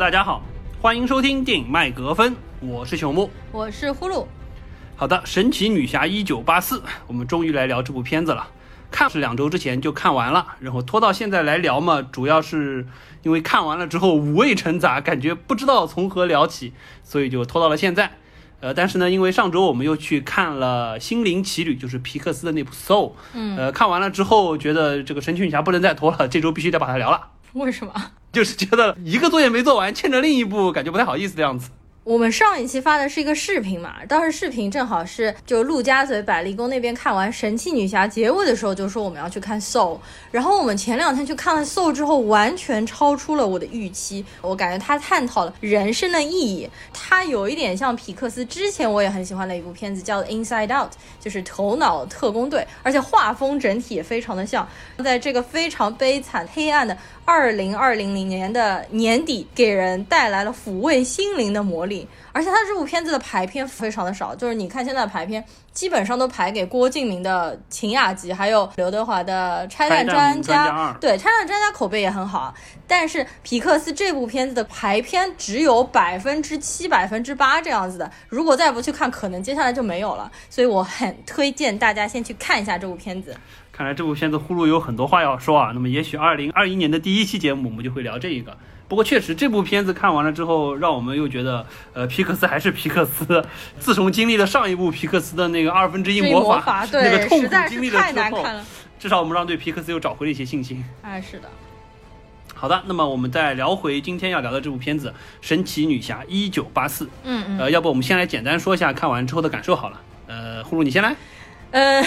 大家好，欢迎收听电影麦格芬，我是朽木，我是呼噜。好的，《神奇女侠一九八四》，我们终于来聊这部片子了。看是两周之前就看完了，然后拖到现在来聊嘛，主要是因为看完了之后五味陈杂，感觉不知道从何聊起，所以就拖到了现在。呃，但是呢，因为上周我们又去看了《心灵奇旅》，就是皮克斯的那部《Soul》，嗯，呃，看完了之后觉得这个神奇女侠不能再拖了，这周必须得把它聊了。为什么？就是觉得一个作业没做完，欠着另一部，感觉不太好意思的样子。我们上一期发的是一个视频嘛，当时视频正好是就陆家嘴百丽宫那边看完神奇女侠结尾的时候，就说我们要去看 Soul，然后我们前两天去看了 Soul 之后，完全超出了我的预期。我感觉他探讨了人生的意义，他有一点像皮克斯之前我也很喜欢的一部片子叫 Inside Out，就是头脑特工队，而且画风整体也非常的像，在这个非常悲惨黑暗的。二零二零零年的年底，给人带来了抚慰心灵的魔力，而且他这部片子的排片非常的少，就是你看现在的排片。基本上都排给郭敬明的《晴雅集》，还有刘德华的《拆弹专家》。对，《拆弹专家》口碑也很好，但是皮克斯这部片子的排片只有百分之七、百分之八这样子的。如果再不去看，可能接下来就没有了。所以我很推荐大家先去看一下这部片子。看来这部片子呼噜有很多话要说啊。那么也许二零二一年的第一期节目，我们就会聊这一个。不过确实，这部片子看完了之后，让我们又觉得，呃，皮克斯还是皮克斯。自从经历了上一部皮克斯的那个二分之一魔法那个痛苦经历了之后，至少我们让对皮克斯又找回了一些信心。哎，是的。好的，那么我们再聊回今天要聊的这部片子《神奇女侠一九八四》。嗯嗯。呃，要不我们先来简单说一下看完之后的感受好了。呃，呼噜你先来。呃，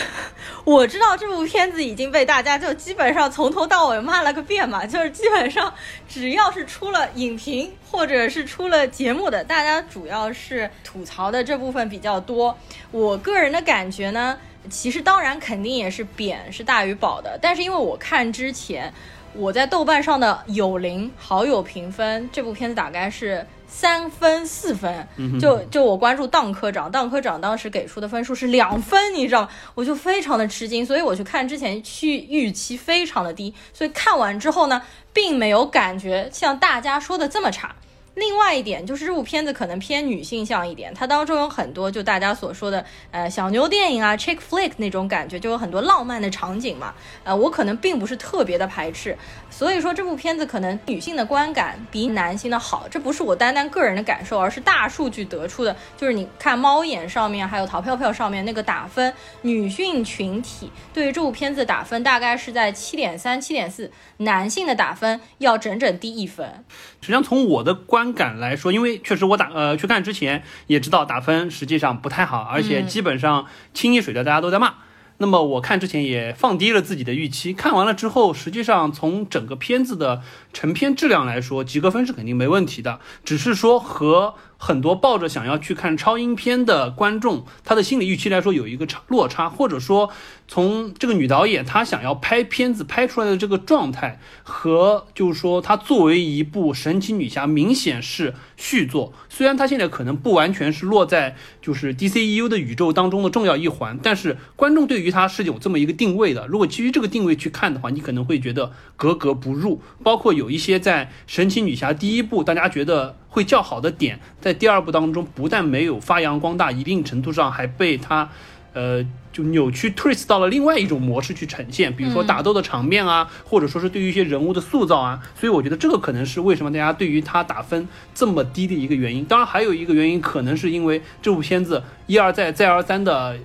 我知道这部片子已经被大家就基本上从头到尾骂了个遍嘛，就是基本上只要是出了影评或者是出了节目的，大家主要是吐槽的这部分比较多。我个人的感觉呢，其实当然肯定也是贬是大于褒的，但是因为我看之前我在豆瓣上的友邻好友评分，这部片子大概是。三分四分，就就我关注当科长，当科长当时给出的分数是两分，你知道吗？我就非常的吃惊，所以我去看之前去预期非常的低，所以看完之后呢，并没有感觉像大家说的这么差。另外一点就是这部片子可能偏女性向一点，它当中有很多就大家所说的呃小妞电影啊，chick flick 那种感觉，就有很多浪漫的场景嘛。呃，我可能并不是特别的排斥，所以说这部片子可能女性的观感比男性的好，这不是我单单个人的感受，而是大数据得出的。就是你看猫眼上面还有淘票票上面那个打分，女性群体对于这部片子打分大概是在七点三、七点四，男性的打分要整整低一分。实际上从我的观观感来说，因为确实我打呃去看之前也知道打分实际上不太好，而且基本上清一水的大家都在骂。那么我看之前也放低了自己的预期，看完了之后，实际上从整个片子的成片质量来说，及格分是肯定没问题的，只是说和。很多抱着想要去看超英片的观众，他的心理预期来说有一个差落差，或者说从这个女导演她想要拍片子拍出来的这个状态，和就是说她作为一部神奇女侠明显是续作，虽然她现在可能不完全是落在就是 DCEU 的宇宙当中的重要一环，但是观众对于她是有这么一个定位的。如果基于这个定位去看的话，你可能会觉得格格不入。包括有一些在神奇女侠第一部大家觉得。会较好的点，在第二部当中不但没有发扬光大，一定程度上还被他，呃，就扭曲 twist 到了另外一种模式去呈现，比如说打斗的场面啊，或者说是对于一些人物的塑造啊，所以我觉得这个可能是为什么大家对于他打分这么低的一个原因。当然，还有一个原因可能是因为这部片子一而再再而三的。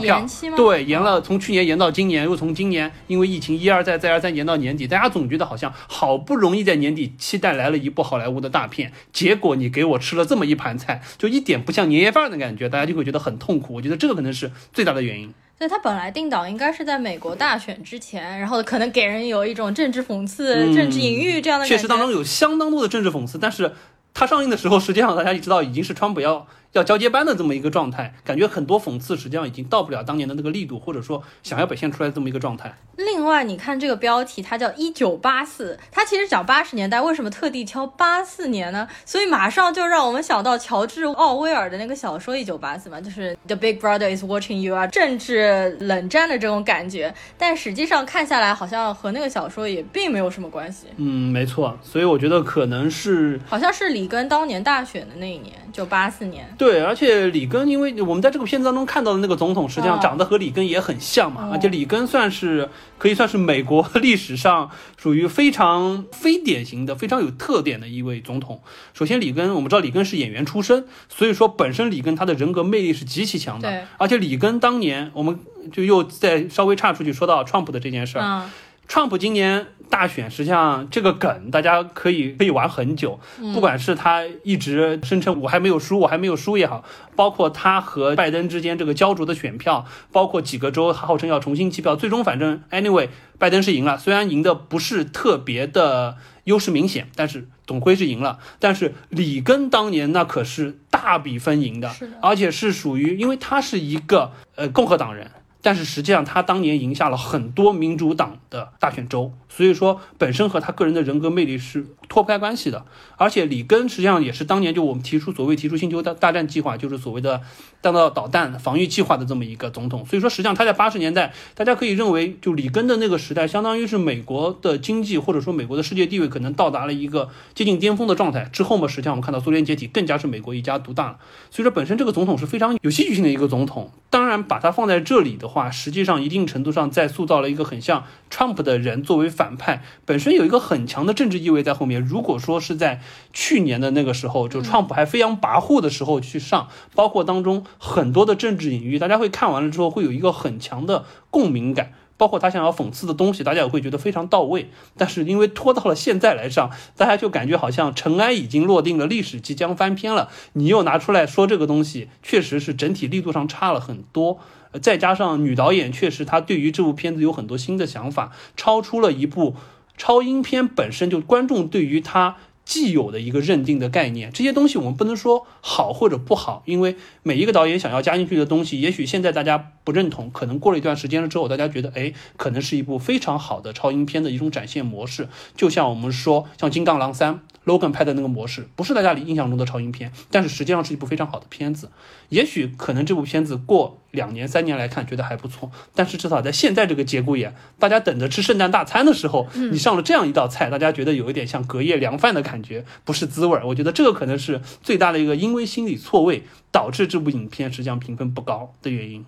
跳票对，延了从去年延到今年，又从今年因为疫情一而再再而三延到年底，大家总觉得好像好不容易在年底期待来了一部好莱坞的大片，结果你给我吃了这么一盘菜，就一点不像年夜饭的感觉，大家就会觉得很痛苦。我觉得这个可能是最大的原因。对他本来定档应该是在美国大选之前，然后可能给人有一种政治讽刺、政治隐喻这样的。确实当中有相当多的政治讽刺，但是它上映的时候，实际上大家也知道已经是川普要。要交接班的这么一个状态，感觉很多讽刺实际上已经到不了当年的那个力度，或者说想要表现出来的这么一个状态。另外，你看这个标题，它叫一九八四，它其实讲八十年代，为什么特地挑八四年呢？所以马上就让我们想到乔治奥威尔的那个小说《一九八四》嘛，就是 The Big Brother is watching you 啊，政治冷战的这种感觉。但实际上看下来，好像和那个小说也并没有什么关系。嗯，没错。所以我觉得可能是，好像是里根当年大选的那一年，就八四年。对，而且里根，因为我们在这个片子当中看到的那个总统，实际上长得和里根也很像嘛，而且里根算是。可以算是美国 历史上属于非常非典型的、非常有特点的一位总统。首先，里根，我们知道里根是演员出身，所以说本身里根他的人格魅力是极其强的。而且里根当年，我们就又再稍微岔出去说到川普的这件事儿。川普今年大选，实际上这个梗大家可以可以玩很久，不管是他一直声称我还没有输，我还没有输也好，包括他和拜登之间这个焦灼的选票，包括几个州号称要重新计票，最终反正 anyway 拜登是赢了，虽然赢的不是特别的优势明显，但是总归是赢了。但是里根当年那可是大比分赢的，而且是属于，因为他是一个呃共和党人。但是实际上，他当年赢下了很多民主党的大选州，所以说本身和他个人的人格魅力是脱不开关系的。而且里根实际上也是当年就我们提出所谓提出星球大大战计划，就是所谓的弹道导弹防御计划的这么一个总统。所以说，实际上他在八十年代，大家可以认为，就里根的那个时代，相当于是美国的经济或者说美国的世界地位可能到达了一个接近巅峰的状态。之后嘛，实际上我们看到苏联解体，更加是美国一家独大了。所以说，本身这个总统是非常有戏剧性的一个总统。当然，把它放在这里的。话实际上一定程度上在塑造了一个很像 Trump 的人作为反派，本身有一个很强的政治意味在后面。如果说是在去年的那个时候，就 Trump 还飞扬跋扈的时候去上，包括当中很多的政治隐喻，大家会看完了之后会有一个很强的共鸣感。包括他想要讽刺的东西，大家也会觉得非常到位。但是因为拖到了现在来上，大家就感觉好像尘埃已经落定了，历史即将翻篇了。你又拿出来说这个东西，确实是整体力度上差了很多。再加上女导演确实她对于这部片子有很多新的想法，超出了一部超英片本身就观众对于她既有的一个认定的概念。这些东西我们不能说好或者不好，因为每一个导演想要加进去的东西，也许现在大家不认同，可能过了一段时间了之后，大家觉得哎，可能是一部非常好的超英片的一种展现模式。就像我们说，像《金刚狼三》。Logan 拍的那个模式不是大家里印象中的超英片，但是实际上是一部非常好的片子。也许可能这部片子过两年、三年来看觉得还不错，但是至少在现在这个节骨眼，大家等着吃圣诞大餐的时候，你上了这样一道菜，大家觉得有一点像隔夜凉饭的感觉，不是滋味儿。我觉得这个可能是最大的一个因为心理错位导致这部影片实际上评分不高的原因。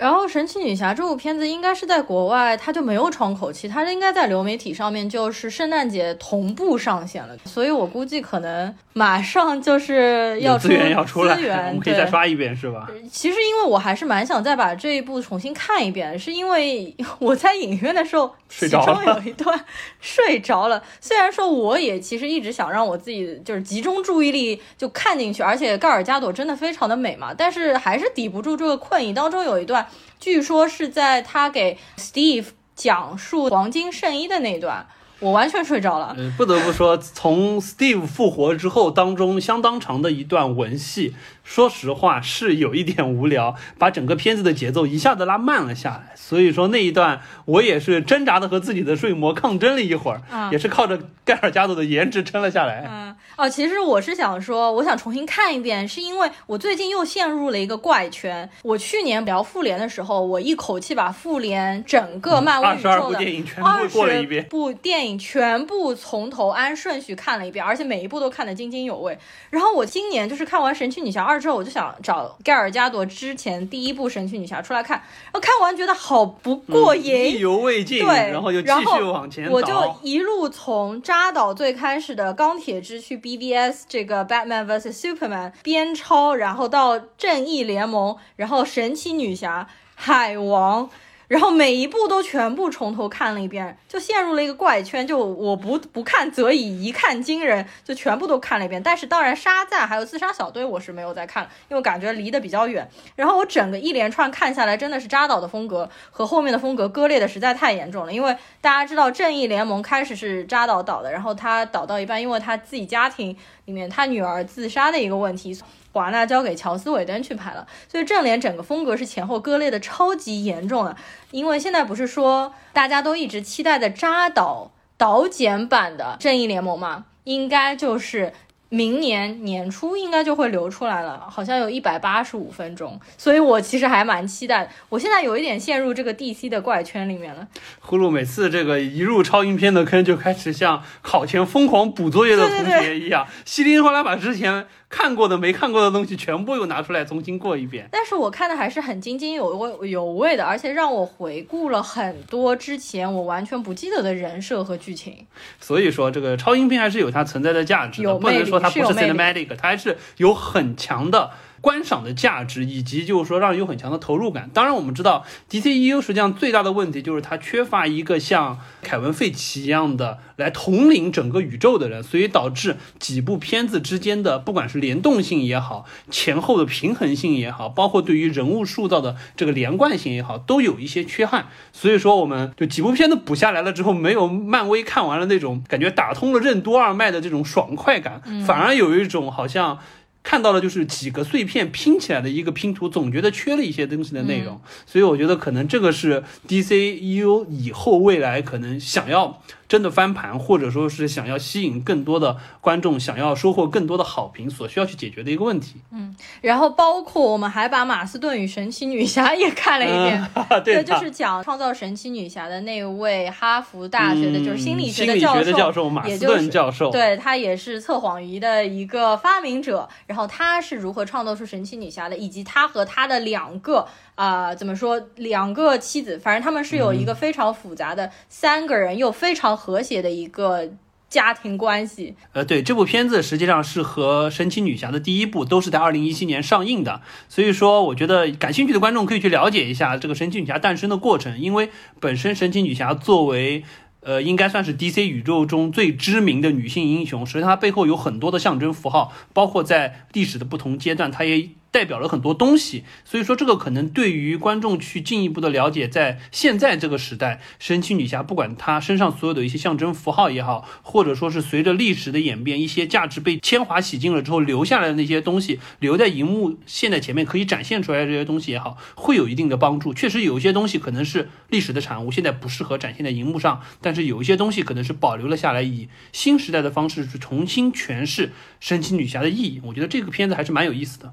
然后《神奇女侠》这部片子应该是在国外，它就没有窗口期，它应该在流媒体上面就是圣诞节同步上线了，所以我估计可能马上就是要资源要出来，资源我们可以再刷一遍，是吧？其实因为我还是蛮想再把这一部重新看一遍，是因为我在影院的时候 其中有一段 睡着了。虽然说我也其实一直想让我自己就是集中注意力就看进去，而且盖尔加朵真的非常的美嘛，但是还是抵不住这个困意。当中有一段。据说是在他给 Steve 讲述黄金圣衣的那段，我完全睡着了。不得不说，从 Steve 复活之后，当中相当长的一段文戏。说实话是有一点无聊，把整个片子的节奏一下子拉慢了下来。所以说那一段我也是挣扎的和自己的睡魔抗争了一会儿，也是靠着盖尔加朵的颜值撑了下来。嗯，哦，其实我是想说，我想重新看一遍，是因为我最近又陷入了一个怪圈。我去年聊复联的时候，我一口气把复联整个漫威宇宙的二十部电影全部从头按顺序看了一遍，而且每一部都看得津津有味。然后我今年就是看完神奇女侠二。之后我就想找盖尔加朵之前第一部神奇女侠出来看，然后看完觉得好不过瘾，意犹未尽，对，然后就继续往前我就一路从扎导最开始的钢铁之躯 BVS 这个 Batman vs Superman 边超，然后到正义联盟，然后神奇女侠、海王。然后每一部都全部从头看了一遍，就陷入了一个怪圈。就我不不看则已，一看惊人，就全部都看了一遍。但是当然，沙赞还有自杀小队我是没有再看了，因为感觉离得比较远。然后我整个一连串看下来，真的是扎导的风格和后面的风格割裂的实在太严重了。因为大家知道，《正义联盟》开始是扎导导的，然后他导到一半，因为他自己家庭里面他女儿自杀的一个问题。华纳交给乔斯·韦登去拍了，所以正脸整个风格是前后割裂的超级严重的。因为现在不是说大家都一直期待的扎导导剪版的《正义联盟》嘛，应该就是。明年年初应该就会流出来了，好像有一百八十五分钟，所以我其实还蛮期待。我现在有一点陷入这个 DC 的怪圈里面了。呼噜每次这个一入超英片的坑，就开始像考前疯狂补作业的同学一样，稀里哗啦把之前看过的、没看过的东西全部又拿出来重新过一遍。但是我看的还是很津津有味、有味的，而且让我回顾了很多之前我完全不记得的人设和剧情。所以说，这个超英片还是有它存在的价值的，不能说。它不是 cinematic，它还是有很强的观赏的价值，以及就是说让人有很强的投入感。当然，我们知道 DCEU 实际上最大的问题就是它缺乏一个像凯文·费奇一样的来统领整个宇宙的人，所以导致几部片子之间的不管是联动性也好，前后的平衡性也好，包括对于人物塑造的这个连贯性也好，都有一些缺憾。所以说，我们就几部片子补下来了之后，没有漫威看完了那种感觉打通了任督二脉的这种爽快感。反而有一种好像看到了就是几个碎片拼起来的一个拼图，总觉得缺了一些东西的内容，所以我觉得可能这个是 DCU 以后未来可能想要。真的翻盘，或者说是想要吸引更多的观众，想要收获更多的好评，所需要去解决的一个问题。嗯，然后包括我们还把马斯顿与神奇女侠 也看了一遍，对，就是讲创造神奇女侠的那位哈佛大学的，就是心理学的教授，马斯顿教授，对他也是测谎仪的一个发明者。然后他是如何创造出神奇女侠的，以及他和他的两个。啊，怎么说？两个妻子，反正他们是有一个非常复杂的三个人又非常和谐的一个家庭关系。呃，对，这部片子实际上是和神奇女侠的第一部都是在二零一七年上映的，所以说我觉得感兴趣的观众可以去了解一下这个神奇女侠诞生的过程，因为本身神奇女侠作为。呃，应该算是 DC 宇宙中最知名的女性英雄。实际上，它背后有很多的象征符号，包括在历史的不同阶段，它也代表了很多东西。所以说，这个可能对于观众去进一步的了解，在现在这个时代，神奇女侠不管她身上所有的一些象征符号也好，或者说是随着历史的演变，一些价值被铅华洗净了之后留下来的那些东西，留在荧幕现在前面可以展现出来的这些东西也好，会有一定的帮助。确实，有一些东西可能是历史的产物，现在不适合展现在荧幕上，但。是有一些东西可能是保留了下来，以新时代的方式去重新诠释神奇女侠的意义。我觉得这个片子还是蛮有意思的。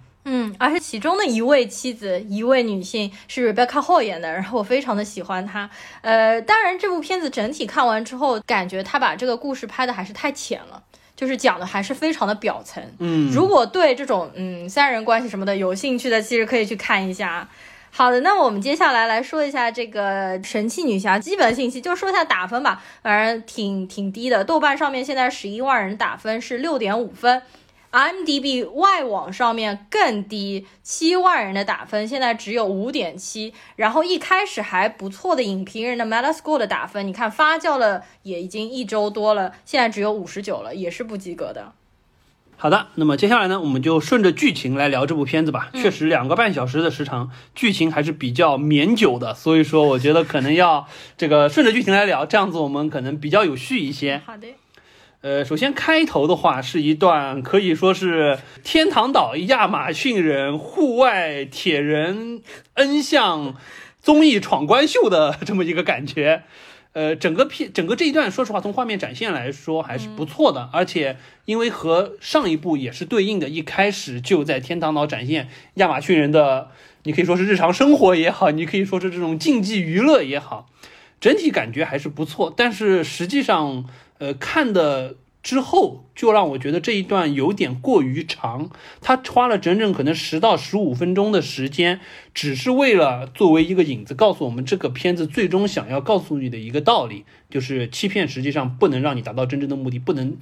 嗯，而且其中的一位妻子，一位女性是 Rebecca Hall 演的，然后我非常的喜欢她。呃，当然这部片子整体看完之后，感觉她把这个故事拍的还是太浅了，就是讲的还是非常的表层。嗯，如果对这种嗯三人关系什么的有兴趣的，其实可以去看一下。好的，那我们接下来来说一下这个神奇女侠基本信息，就说一下打分吧。反正挺挺低的，豆瓣上面现在十一万人打分是六点五分，IMDB 外网上面更低，七万人的打分现在只有五点七。然后一开始还不错的影评人的 Metascore 的打分，你看发酵了也已经一周多了，现在只有五十九了，也是不及格的。好的，那么接下来呢，我们就顺着剧情来聊这部片子吧。确实，两个半小时的时长，剧情还是比较绵久的，所以说我觉得可能要这个顺着剧情来聊，这样子我们可能比较有序一些。好的，呃，首先开头的话是一段可以说是天堂岛亚马逊人户外铁人 N 项综艺闯关秀的这么一个感觉。呃，整个片整个这一段，说实话，从画面展现来说还是不错的，而且因为和上一部也是对应的，一开始就在天堂岛展现亚马逊人的，你可以说是日常生活也好，你可以说是这种竞技娱乐也好，整体感觉还是不错。但是实际上，呃，看的。之后就让我觉得这一段有点过于长，他花了整整可能十到十五分钟的时间，只是为了作为一个引子，告诉我们这个片子最终想要告诉你的一个道理，就是欺骗实际上不能让你达到真正的目的，不能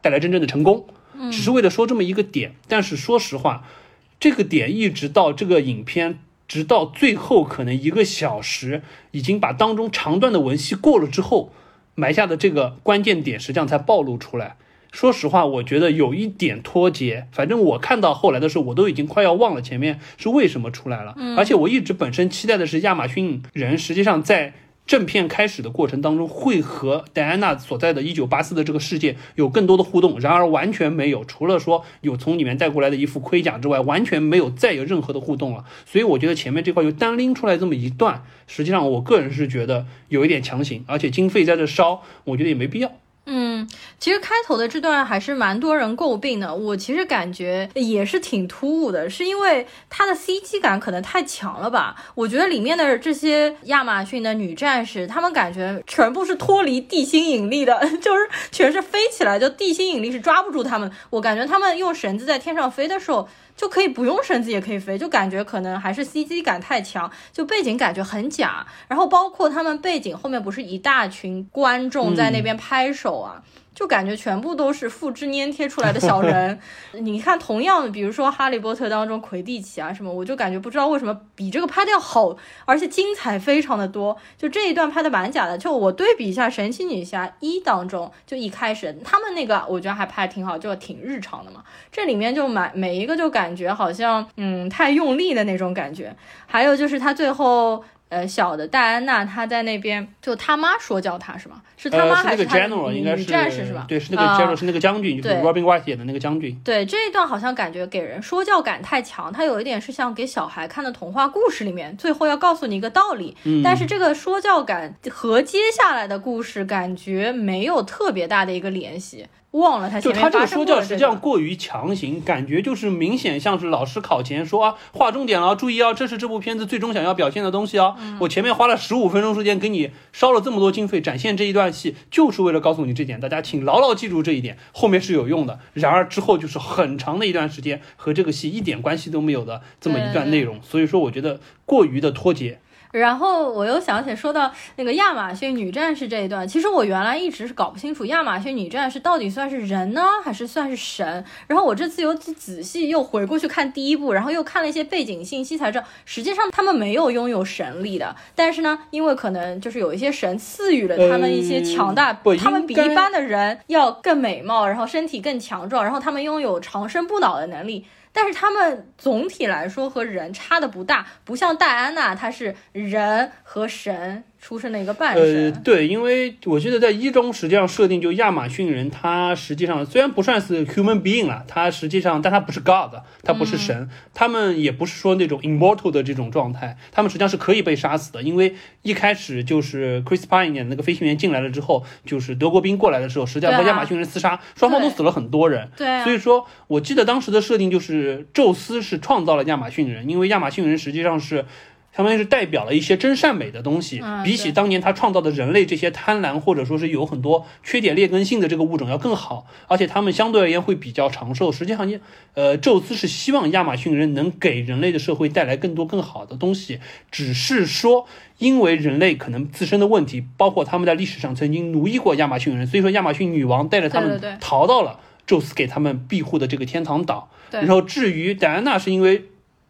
带来真正的成功，只是为了说这么一个点。但是说实话，这个点一直到这个影片直到最后可能一个小时，已经把当中长段的文戏过了之后，埋下的这个关键点实际上才暴露出来。说实话，我觉得有一点脱节。反正我看到后来的时候，我都已经快要忘了前面是为什么出来了。而且我一直本身期待的是亚马逊人，实际上在正片开始的过程当中，会和戴安娜所在的一九八四的这个世界有更多的互动。然而完全没有，除了说有从里面带过来的一副盔甲之外，完全没有再有任何的互动了。所以我觉得前面这块就单拎出来这么一段，实际上我个人是觉得有一点强行，而且经费在这烧，我觉得也没必要。嗯，其实开头的这段还是蛮多人诟病的。我其实感觉也是挺突兀的，是因为它的 CG 感可能太强了吧？我觉得里面的这些亚马逊的女战士，她们感觉全部是脱离地心引力的，就是全是飞起来，就地心引力是抓不住她们。我感觉她们用绳子在天上飞的时候。就可以不用绳子也可以飞，就感觉可能还是 CG 感太强，就背景感觉很假。然后包括他们背景后面不是一大群观众在那边拍手啊。就感觉全部都是复制粘贴出来的小人。你看，同样的，比如说《哈利波特》当中魁地奇啊什么，我就感觉不知道为什么比这个拍的要好，而且精彩非常的多。就这一段拍的蛮假的。就我对比一下《神奇女侠一》当中，就一开始他们那个，我觉得还拍的挺好，就挺日常的嘛。这里面就每每一个就感觉好像嗯太用力的那种感觉。还有就是他最后。呃，小的戴安娜她在那边，就他妈说教她是吗？是他妈还是他女战士是吧？对，是那个 general，是那个将军，就是 Robin White 演的那个将军。对这一段好像感觉给人说教感太强，他有一点是像给小孩看的童话故事里面，最后要告诉你一个道理，但是这个说教感和接下来的故事感觉没有特别大的一个联系。忘了他就他这个说教实际上过于强行，感觉就是明显像是老师考前说啊，划重点了，注意啊，这是这部片子最终想要表现的东西啊。我前面花了十五分钟时间给你烧了这么多经费，展现这一段戏，就是为了告诉你这点，大家请牢牢记住这一点，后面是有用的。然而之后就是很长的一段时间和这个戏一点关系都没有的这么一段内容，所以说我觉得过于的脱节。然后我又想起说到那个亚马逊女战士这一段，其实我原来一直是搞不清楚亚马逊女战士到底算是人呢，还是算是神。然后我这次又仔细又回过去看第一部，然后又看了一些背景信息，才知道实际上他们没有拥有神力的。但是呢，因为可能就是有一些神赐予了他们一些强大，他们比一般的人要更美貌，然后身体更强壮，然后他们拥有长生不老的能力。但是他们总体来说和人差的不大，不像戴安娜，她是人和神。出生的一个半神，呃，对，因为我记得在一中实际上设定就亚马逊人，他实际上虽然不算是 human being 了，他实际上，但他不是 god，他不是神，他们也不是说那种 immortal 的这种状态，他们实际上是可以被杀死的，因为一开始就是 Chris Pine 那个飞行员进来了之后，就是德国兵过来的时候，实际上和亚马逊人厮杀，双方都死了很多人，对，所以说我记得当时的设定就是宙斯是创造了亚马逊人，因为亚马逊人实际上是。相当于是代表了一些真善美的东西，比起当年他创造的人类这些贪婪或者说是有很多缺点劣根性的这个物种要更好，而且他们相对而言会比较长寿。实际上，呃，宙斯是希望亚马逊人能给人类的社会带来更多更好的东西，只是说因为人类可能自身的问题，包括他们在历史上曾经奴役过亚马逊人，所以说亚马逊女王带着他们逃到了宙斯给他们庇护的这个天堂岛。然后至于戴安娜是因为。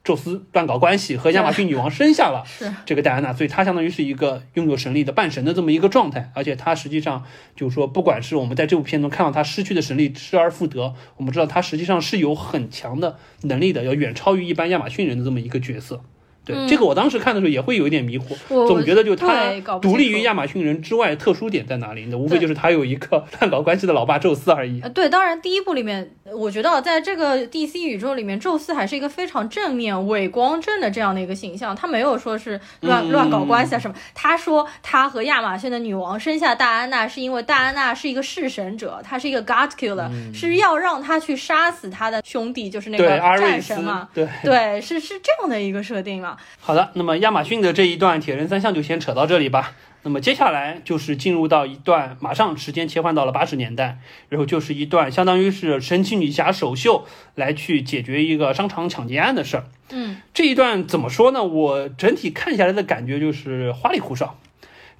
宙斯断搞关系，和亚马逊女王生下了这个戴安娜，所以她相当于是一个拥有神力的半神的这么一个状态，而且她实际上就是说，不管是我们在这部片中看到她失去的神力失而复得，我们知道她实际上是有很强的能力的，要远超于一般亚马逊人的这么一个角色。对这个，我当时看的时候也会有一点迷惑，总觉得就他独立于亚马逊人之外，特殊点在哪里？那无非就是他有一个 乱搞关系的老爸宙斯而已。对，当然第一部里面，我觉得在这个 DC 宇宙里面，宙斯还是一个非常正面、伟光正的这样的一个形象，他没有说是乱乱搞关系啊什么。他说他和亚马逊的女王生下戴安娜，是因为戴安娜是一个弑神者，他是一个 God Killer，是要让他去杀死他的兄弟，就是那个战神嘛。对对，是是这样的一个设定嘛。好的，那么亚马逊的这一段铁人三项就先扯到这里吧。那么接下来就是进入到一段，马上时间切换到了八十年代，然后就是一段相当于是神奇女侠首秀来去解决一个商场抢劫案的事儿。嗯，这一段怎么说呢？我整体看下来的感觉就是花里胡哨。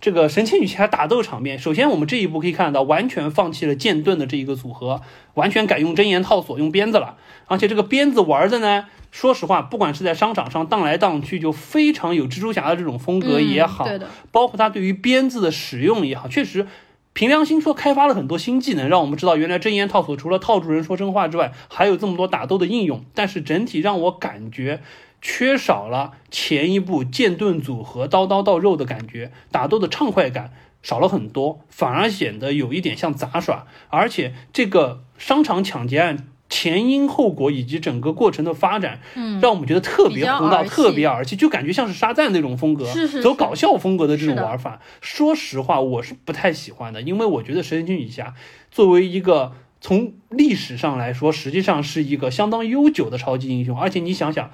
这个神奇女侠打斗场面，首先我们这一步可以看到，完全放弃了剑盾的这一个组合，完全改用真言套索，用鞭子了。而且这个鞭子玩的呢，说实话，不管是在商场上荡来荡去，就非常有蜘蛛侠的这种风格也好，对的，包括他对于鞭子的使用也好，确实。凭良心说，开发了很多新技能，让我们知道原来真言套索除了套住人说真话之外，还有这么多打斗的应用。但是整体让我感觉缺少了前一部剑盾组合刀刀到肉的感觉，打斗的畅快感少了很多，反而显得有一点像杂耍。而且这个商场抢劫案。前因后果以及整个过程的发展，嗯，让我们觉得特别胡闹，特别儿戏，就感觉像是沙赞那种风格，是是是走搞笑风格的这种玩法。说实话，我是不太喜欢的，因为我觉得神奇女侠作为一个从历史上来说，实际上是一个相当悠久的超级英雄，而且你想想，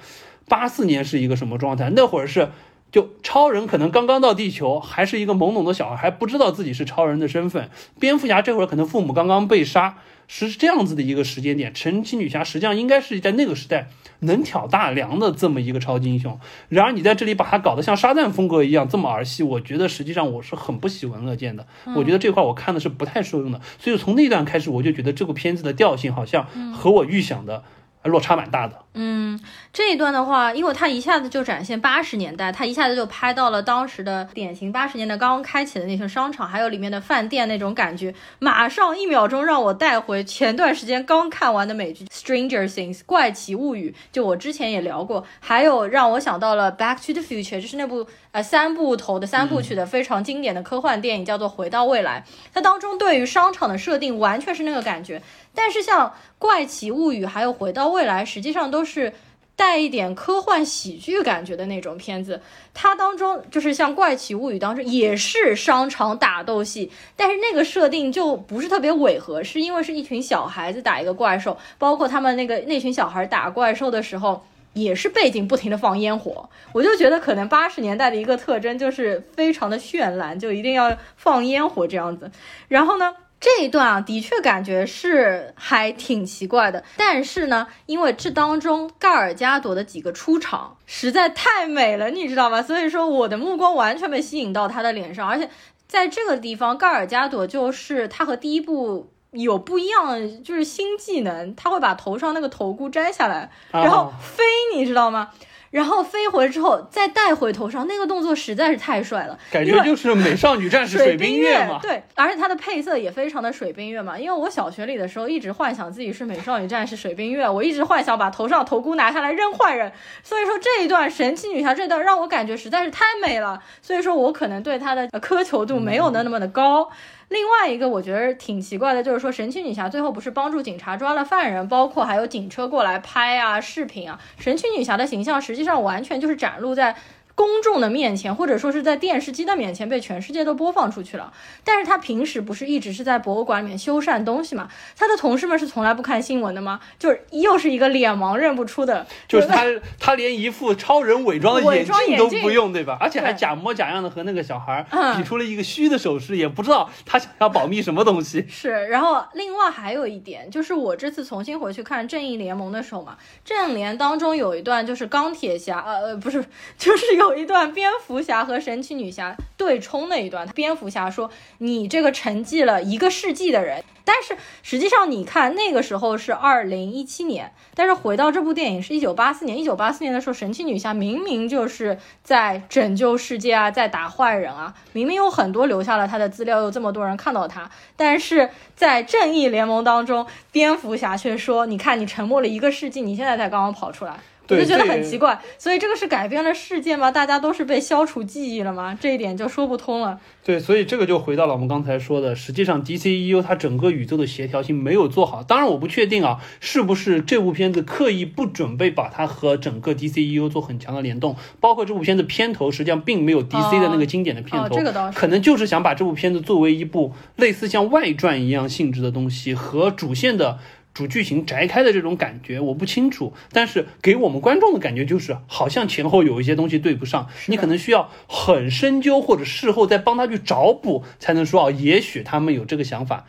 八四年是一个什么状态？那会儿是。就超人可能刚刚到地球，还是一个懵懂的小孩，还不知道自己是超人的身份。蝙蝠侠这会儿可能父母刚刚被杀，是这样子的一个时间点。神奇女侠实际上应该是在那个时代能挑大梁的这么一个超级英雄。然而你在这里把它搞得像沙赞风格一样这么儿戏，我觉得实际上我是很不喜闻乐见的。我觉得这块我看的是不太受用的。所以从那段开始，我就觉得这部片子的调性好像和我预想的落差蛮大的。嗯，这一段的话，因为它一下子就展现八十年代，它一下子就拍到了当时的典型八十年代刚刚开启的那些商场，还有里面的饭店那种感觉，马上一秒钟让我带回前段时间刚看完的美剧《Stranger Things》怪奇物语，就我之前也聊过，还有让我想到了《Back to the Future》，就是那部呃三部头的三部曲的非常经典的科幻电影，叫做《回到未来》，它当中对于商场的设定完全是那个感觉，但是像《怪奇物语》还有《回到未来》，实际上都是带一点科幻喜剧感觉的那种片子。它当中就是像《怪奇物语》当中也是商场打斗戏，但是那个设定就不是特别违和，是因为是一群小孩子打一个怪兽，包括他们那个那群小孩打怪兽的时候。也是背景不停的放烟火，我就觉得可能八十年代的一个特征就是非常的绚烂，就一定要放烟火这样子。然后呢，这一段啊，的确感觉是还挺奇怪的，但是呢，因为这当中盖尔加朵的几个出场实在太美了，你知道吗？所以说我的目光完全被吸引到她的脸上，而且在这个地方，盖尔加朵就是她和第一部。有不一样就是新技能，他会把头上那个头箍摘下来，然后哦飞，你知道吗？然后飞回之后再戴回头上，那个动作实在是太帅了，感觉就是美少女战士水冰月嘛。对，而且它的配色也非常的水冰月嘛。因为我小学里的时候一直幻想自己是美少女战士水冰月，我一直幻想把头上头箍拿下来扔坏人。所以说这一段神奇女侠这段让我感觉实在是太美了，所以说我可能对它的呃苛求度没有那那么的高。另外一个我觉得挺奇怪的，就是说神奇女侠最后不是帮助警察抓了犯人，包括还有警车过来拍啊视频啊，神奇女侠的形象实际上完全就是展露在。公众的面前，或者说是在电视机的面前被全世界都播放出去了。但是他平时不是一直是在博物馆里面修缮东西吗？他的同事们是从来不看新闻的吗？就是又是一个脸盲认不出的，就是他，他连一副超人伪装的眼镜都不用，对吧？而且还假模假样的和那个小孩嗯比出了一个虚的手势，也不知道他想要保密什么东西。是，然后另外还有一点，就是我这次重新回去看《正义联盟》的时候嘛，正联当中有一段就是钢铁侠，呃呃，不是，就是有有一段蝙蝠侠和神奇女侠对冲那一段。蝙蝠侠说：“你这个沉寂了一个世纪的人。”但是实际上，你看那个时候是二零一七年，但是回到这部电影是一九八四年。一九八四年的时候，神奇女侠明明就是在拯救世界啊，在打坏人啊，明明有很多留下了她的资料，有这么多人看到她，但是在正义联盟当中，蝙蝠侠却说：“你看，你沉默了一个世纪，你现在才刚刚跑出来。”我对就觉得很奇怪，所以这个是改变了世界吗？大家都是被消除记忆了吗？这一点就说不通了。对，所以这个就回到了我们刚才说的，实际上 DCEU 它整个宇宙的协调性没有做好。当然，我不确定啊，是不是这部片子刻意不准备把它和整个 DCEU 做很强的联动，包括这部片子片头实际上并没有 DC 的那个经典的片哦，头，这个倒是。可能就是想把这部片子作为一部类似像外传一样性质的东西和主线的。主剧情摘开的这种感觉我不清楚，但是给我们观众的感觉就是好像前后有一些东西对不上，你可能需要很深究或者事后再帮他去找补，才能说哦，也许他们有这个想法。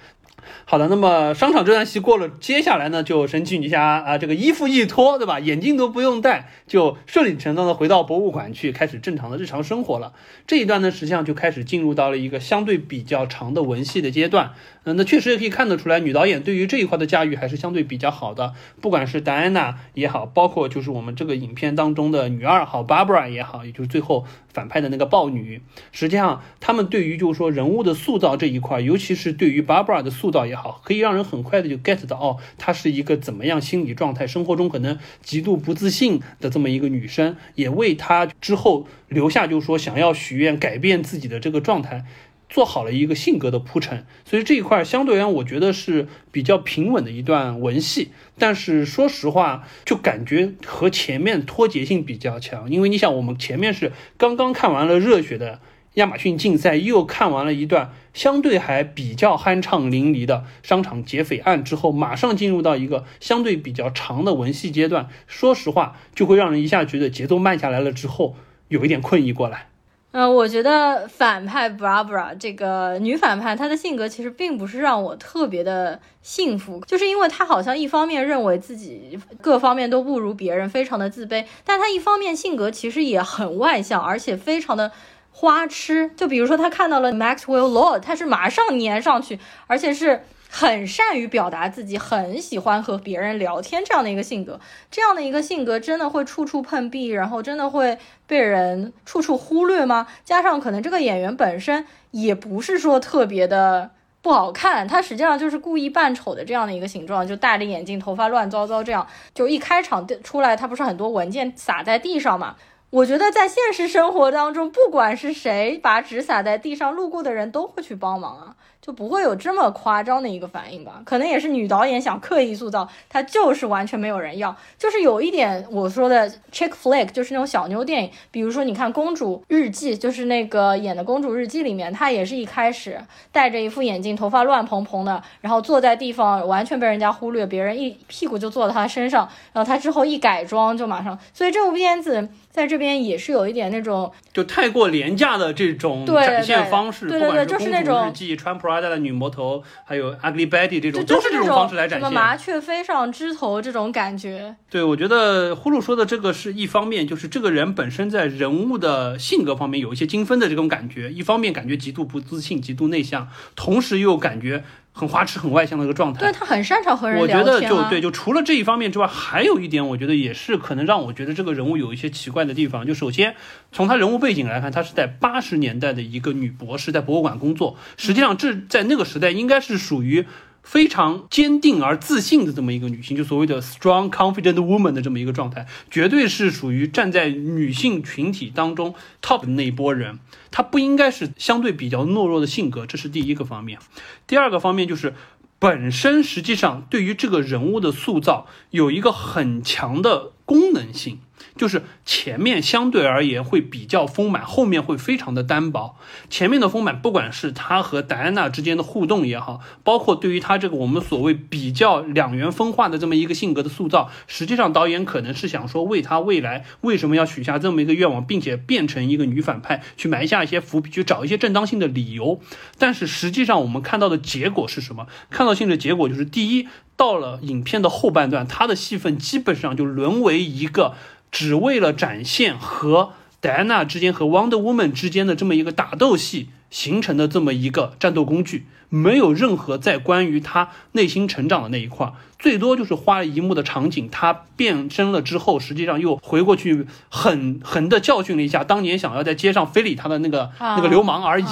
好的，那么商场这段戏过了，接下来呢，就神奇女侠啊，这个衣服一脱，对吧？眼镜都不用戴，就顺理成章的回到博物馆去，开始正常的日常生活了。这一段呢，实际上就开始进入到了一个相对比较长的文戏的阶段。嗯，那确实也可以看得出来，女导演对于这一块的驾驭还是相对比较好的。不管是戴安娜也好，包括就是我们这个影片当中的女二号 Barbara 也好，也就是最后反派的那个豹女，实际上他们对于就是说人物的塑造这一块，尤其是对于 Barbara 的塑造也。好，可以让人很快的就 get 到哦，她是一个怎么样心理状态，生活中可能极度不自信的这么一个女生，也为她之后留下就是说想要许愿改变自己的这个状态，做好了一个性格的铺陈。所以这一块相对而言，我觉得是比较平稳的一段文戏。但是说实话，就感觉和前面脱节性比较强，因为你想，我们前面是刚刚看完了热血的。亚马逊竞赛又看完了一段相对还比较酣畅淋漓的商场劫匪案之后，马上进入到一个相对比较长的文戏阶段。说实话，就会让人一下觉得节奏慢下来了，之后有一点困意过来。呃，我觉得反派 Barbara 这个女反派，她的性格其实并不是让我特别的幸福，就是因为她好像一方面认为自己各方面都不如别人，非常的自卑，但她一方面性格其实也很外向，而且非常的。花痴，就比如说他看到了 Maxwell Lord，他是马上粘上去，而且是很善于表达自己，很喜欢和别人聊天这样的一个性格。这样的一个性格真的会处处碰壁，然后真的会被人处处忽略吗？加上可能这个演员本身也不是说特别的不好看，他实际上就是故意扮丑的这样的一个形状，就戴着眼镜，头发乱糟糟，这样就一开场出来，他不是很多文件撒在地上嘛？我觉得在现实生活当中，不管是谁把纸撒在地上，路过的人都会去帮忙啊。就不会有这么夸张的一个反应吧？可能也是女导演想刻意塑造，她就是完全没有人要，就是有一点我说的 chick flick，就是那种小妞电影。比如说，你看《公主日记》，就是那个演的《公主日记》里面，她也是一开始戴着一副眼镜，头发乱蓬蓬的，然后坐在地方，完全被人家忽略，别人一屁股就坐到她身上，然后她之后一改装就马上。所以这部片子在这边也是有一点那种就太过廉价的这种展现方式，对对对，就是那种日记穿 Prada。的女魔头，还有 Ugly Betty 这种，都是这种方式来展现。什么麻雀飞上枝头这种感觉。对，我觉得呼噜说的这个是一方面，就是这个人本身在人物的性格方面有一些精分的这种感觉。一方面感觉极度不自信、极度内向，同时又感觉。很花痴、很外向的一个状态，对他很擅长和人聊天。我觉得就对，就除了这一方面之外，还有一点，我觉得也是可能让我觉得这个人物有一些奇怪的地方。就首先从他人物背景来看，他是在八十年代的一个女博士，在博物馆工作。实际上，这在那个时代应该是属于。非常坚定而自信的这么一个女性，就所谓的 strong confident woman 的这么一个状态，绝对是属于站在女性群体当中 top 的那一波人。她不应该是相对比较懦弱的性格，这是第一个方面。第二个方面就是本身实际上对于这个人物的塑造有一个很强的功能性。就是前面相对而言会比较丰满，后面会非常的单薄。前面的丰满，不管是他和戴安娜之间的互动也好，包括对于他这个我们所谓比较两元分化的这么一个性格的塑造，实际上导演可能是想说为他未来为什么要许下这么一个愿望，并且变成一个女反派，去埋下一些伏笔，去找一些正当性的理由。但是实际上我们看到的结果是什么？看到性的结果就是第一，到了影片的后半段，他的戏份基本上就沦为一个。只为了展现和戴安娜之间和 Wonder Woman 之间的这么一个打斗戏形成的这么一个战斗工具，没有任何在关于他内心成长的那一块，最多就是花了一幕的场景，他变身了之后，实际上又回过去狠狠的教训了一下当年想要在街上非礼他的那个那个流氓而已。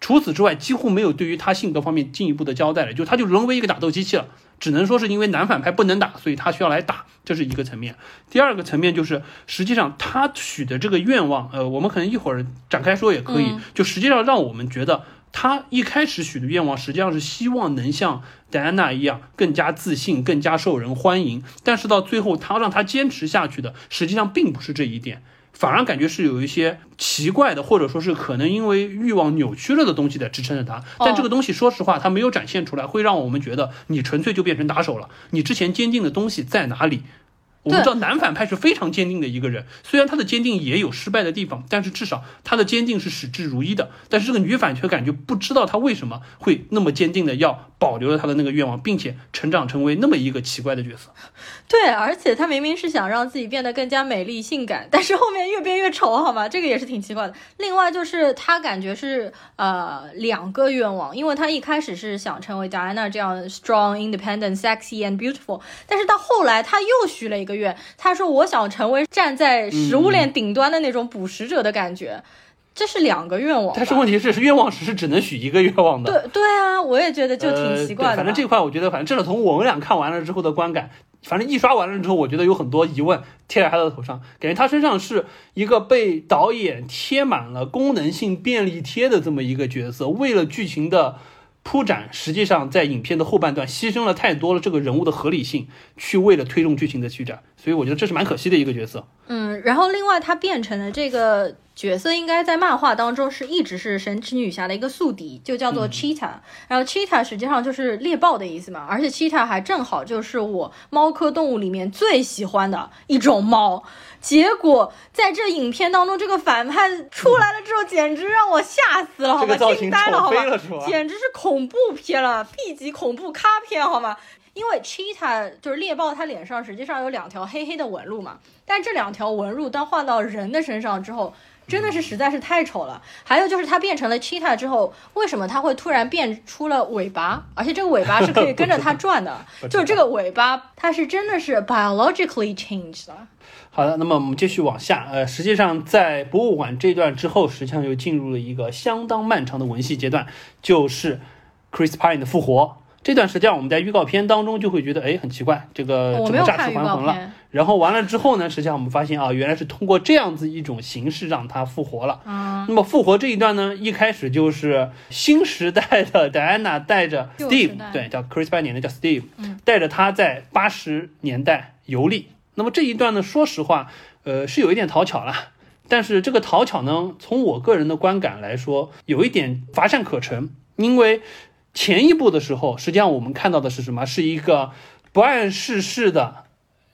除此之外，几乎没有对于他性格方面进一步的交代了，就他就沦为一个打斗机器了。只能说是因为男反派不能打，所以他需要来打，这是一个层面。第二个层面就是，实际上他许的这个愿望，呃，我们可能一会儿展开说也可以。就实际上让我们觉得，他一开始许的愿望，实际上是希望能像戴安娜一样更加自信、更加受人欢迎。但是到最后，他让他坚持下去的，实际上并不是这一点。反而感觉是有一些奇怪的，或者说是可能因为欲望扭曲了的东西在支撑着他。但这个东西，说实话，他没有展现出来，会让我们觉得你纯粹就变成打手了。你之前坚定的东西在哪里？我们知道男反派是非常坚定的一个人，虽然他的坚定也有失败的地方，但是至少他的坚定是矢志如一的。但是这个女反却感觉不知道他为什么会那么坚定的要保留了他的那个愿望，并且成长成为那么一个奇怪的角色。对，而且他明明是想让自己变得更加美丽性感，但是后面越变越丑，好吗？这个也是挺奇怪的。另外就是他感觉是呃两个愿望，因为他一开始是想成为 Diana 这样 strong, independent, sexy and beautiful，但是到后来他又许了一个愿，他说我想成为站在食物链顶端的那种捕食者的感觉。这是两个愿望，但是问题是，是愿望只是只能许一个愿望的。对对啊，我也觉得就挺奇怪的。反正这块，我觉得，反正至少从我们俩看完了之后的观感，反正一刷完了之后，我觉得有很多疑问贴在他的头上，感觉他身上是一个被导演贴满了功能性便利贴的这么一个角色，为了剧情的。铺展实际上在影片的后半段牺牲了太多了这个人物的合理性，去为了推动剧情的进展，所以我觉得这是蛮可惜的一个角色。嗯，然后另外他变成的这个角色应该在漫画当中是一直是神奇女侠的一个宿敌，就叫做 Cheetah。然后 Cheetah 实际上就是猎豹的意思嘛，而且 Cheetah 还正好就是我猫科动物里面最喜欢的一种猫。结果在这影片当中，这个反派出来了之后，简直让我吓死了，好吧？惊呆了，好吧？简直是恐怖片了，B 级恐怖咖片，好吗？因为 cheetah 就是猎豹，它脸上实际上有两条黑黑的纹路嘛，但这两条纹路当换到人的身上之后。真的是实在是太丑了。还有就是它变成了 cheetah 之后，为什么它会突然变出了尾巴？而且这个尾巴是可以跟着它转的，就是这个尾巴它是真的是 biologically changed 的。好的，那么我们继续往下。呃，实际上在博物馆这段之后，实际上又进入了一个相当漫长的文戏阶段，就是 Chris Pine 的复活。这段时间我们在预告片当中就会觉得，哎，很奇怪，这个怎么诈尸还魂了？然后完了之后呢，实际上我们发现啊，原来是通过这样子一种形式让他复活了。那么复活这一段呢，一开始就是新时代的戴安娜带着 Steve，对，叫 Chris Pine 的叫 Steve，带着他在八十年代游历。那么这一段呢，说实话，呃，是有一点讨巧了。但是这个讨巧呢，从我个人的观感来说，有一点乏善可陈，因为。前一部的时候，实际上我们看到的是什么？是一个不谙世事的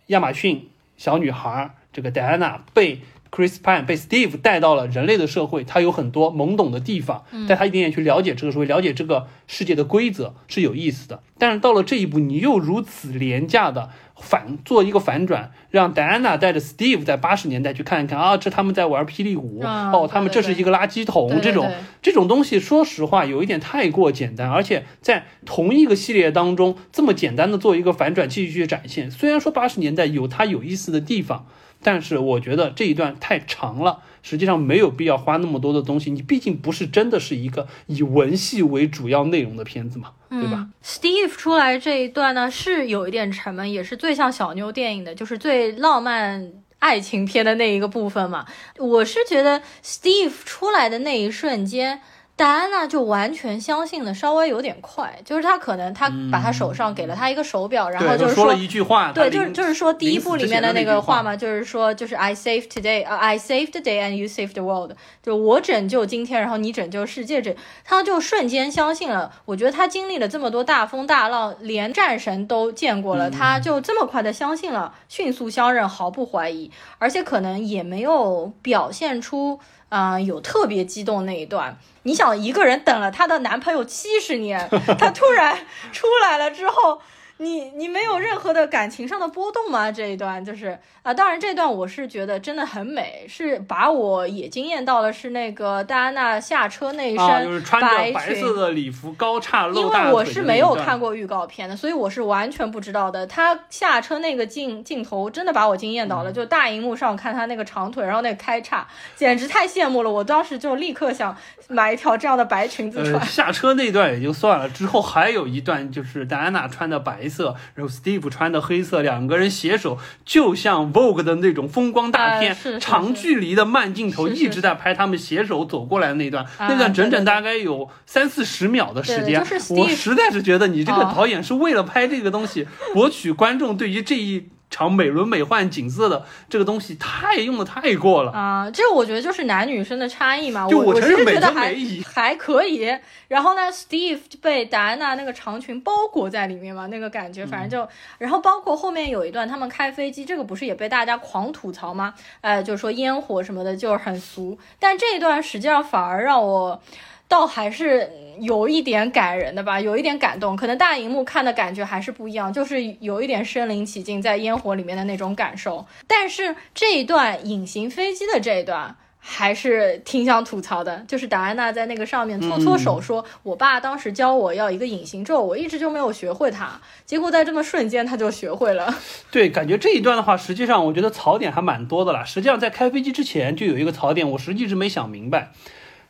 亚马逊小女孩，这个戴安娜被 Chris Pine 被 Steve 带到了人类的社会，她有很多懵懂的地方，带她一点点去了解这个社会，了解这个世界的规则是有意思的。但是到了这一步，你又如此廉价的。反做一个反转，让戴安娜带着 Steve 在八十年代去看一看啊，这他们在玩霹雳舞哦，他们这是一个垃圾桶，这种这种东西，说实话有一点太过简单，而且在同一个系列当中这么简单的做一个反转继续去展现，虽然说八十年代有它有意思的地方，但是我觉得这一段太长了。实际上没有必要花那么多的东西，你毕竟不是真的是一个以文戏为主要内容的片子嘛，对吧？Steve 出来这一段呢，是有一点沉闷，也是最像小妞电影的，就是最浪漫爱情片的那一个部分嘛。我是觉得 Steve 出来的那一瞬间。戴安娜就完全相信的稍微有点快，就是他可能他把他手上给了他一个手表，然后就是说了一句话，对，就是就是说第一部里面的那个话嘛，就是说就是 I saved today, I saved the day and you saved the world，就我拯救今天，然后你拯救世界，这他就瞬间相信了。我觉得他经历了这么多大风大浪，连战神都见过了，他就这么快的相信了，迅速相认，毫不怀疑，而且可能也没有表现出。嗯，有特别激动那一段。你想，一个人等了她的男朋友七十年，她突然出来了之后。你你没有任何的感情上的波动吗？这一段就是啊，当然这段我是觉得真的很美，是把我也惊艳到了。是那个戴安娜下车那一身就是穿着白色的礼服，高叉露大因为我是没有看过预告片的，所以我是完全不知道的。她下车那个镜镜头真的把我惊艳到了，就大荧幕上看她那个长腿，然后那个开叉，简直太羡慕了。我当时就立刻想买一条这样的白裙子穿。下车那段也就算了，之后还有一段就是戴安娜穿的白。白色，然后 Steve 穿的黑色，两个人携手，就像 Vogue 的那种风光大片，长距离的慢镜头一直在拍他们携手走过来的那段，那段整整大概有三四十秒的时间，我实在是觉得你这个导演是为了拍这个东西，博取观众对于这一。场美轮美奂景色的这个东西太用的太过了啊！这个我觉得就是男女生的差异嘛。就我其实觉得还还可以。然后呢，Steve 被戴安娜那个长裙包裹在里面嘛，那个感觉反正就……然后包括后面有一段他们开飞机，这个不是也被大家狂吐槽吗？呃，就是说烟火什么的，就是很俗。但这一段实际上反而让我。倒还是有一点感人的吧，有一点感动。可能大荧幕看的感觉还是不一样，就是有一点身临其境在烟火里面的那种感受。但是这一段隐形飞机的这一段。还是挺想吐槽的，就是达安娜在那个上面搓搓手，说：“我爸当时教我要一个隐形咒，我一直就没有学会它，结果在这么瞬间他就学会了。”对，感觉这一段的话，实际上我觉得槽点还蛮多的啦。实际上在开飞机之前就有一个槽点，我实际一直没想明白，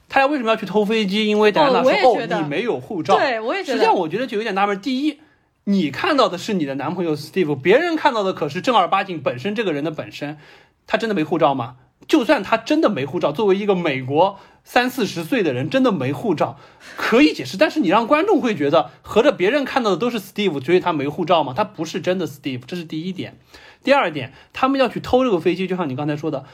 他俩为什么要去偷飞机？因为戴安娜说：“哦，你没有护照。”对，我也觉得。实际上我觉得就有点纳闷。第一，你看到的是你的男朋友 Steve，别人看到的可是正儿八经本身这个人的本身，他真的没护照吗？就算他真的没护照，作为一个美国三四十岁的人，真的没护照，可以解释。但是你让观众会觉得，合着别人看到的都是 Steve，所以他没护照吗？他不是真的 Steve，这是第一点。第二点，他们要去偷这个飞机，就像你刚才说的，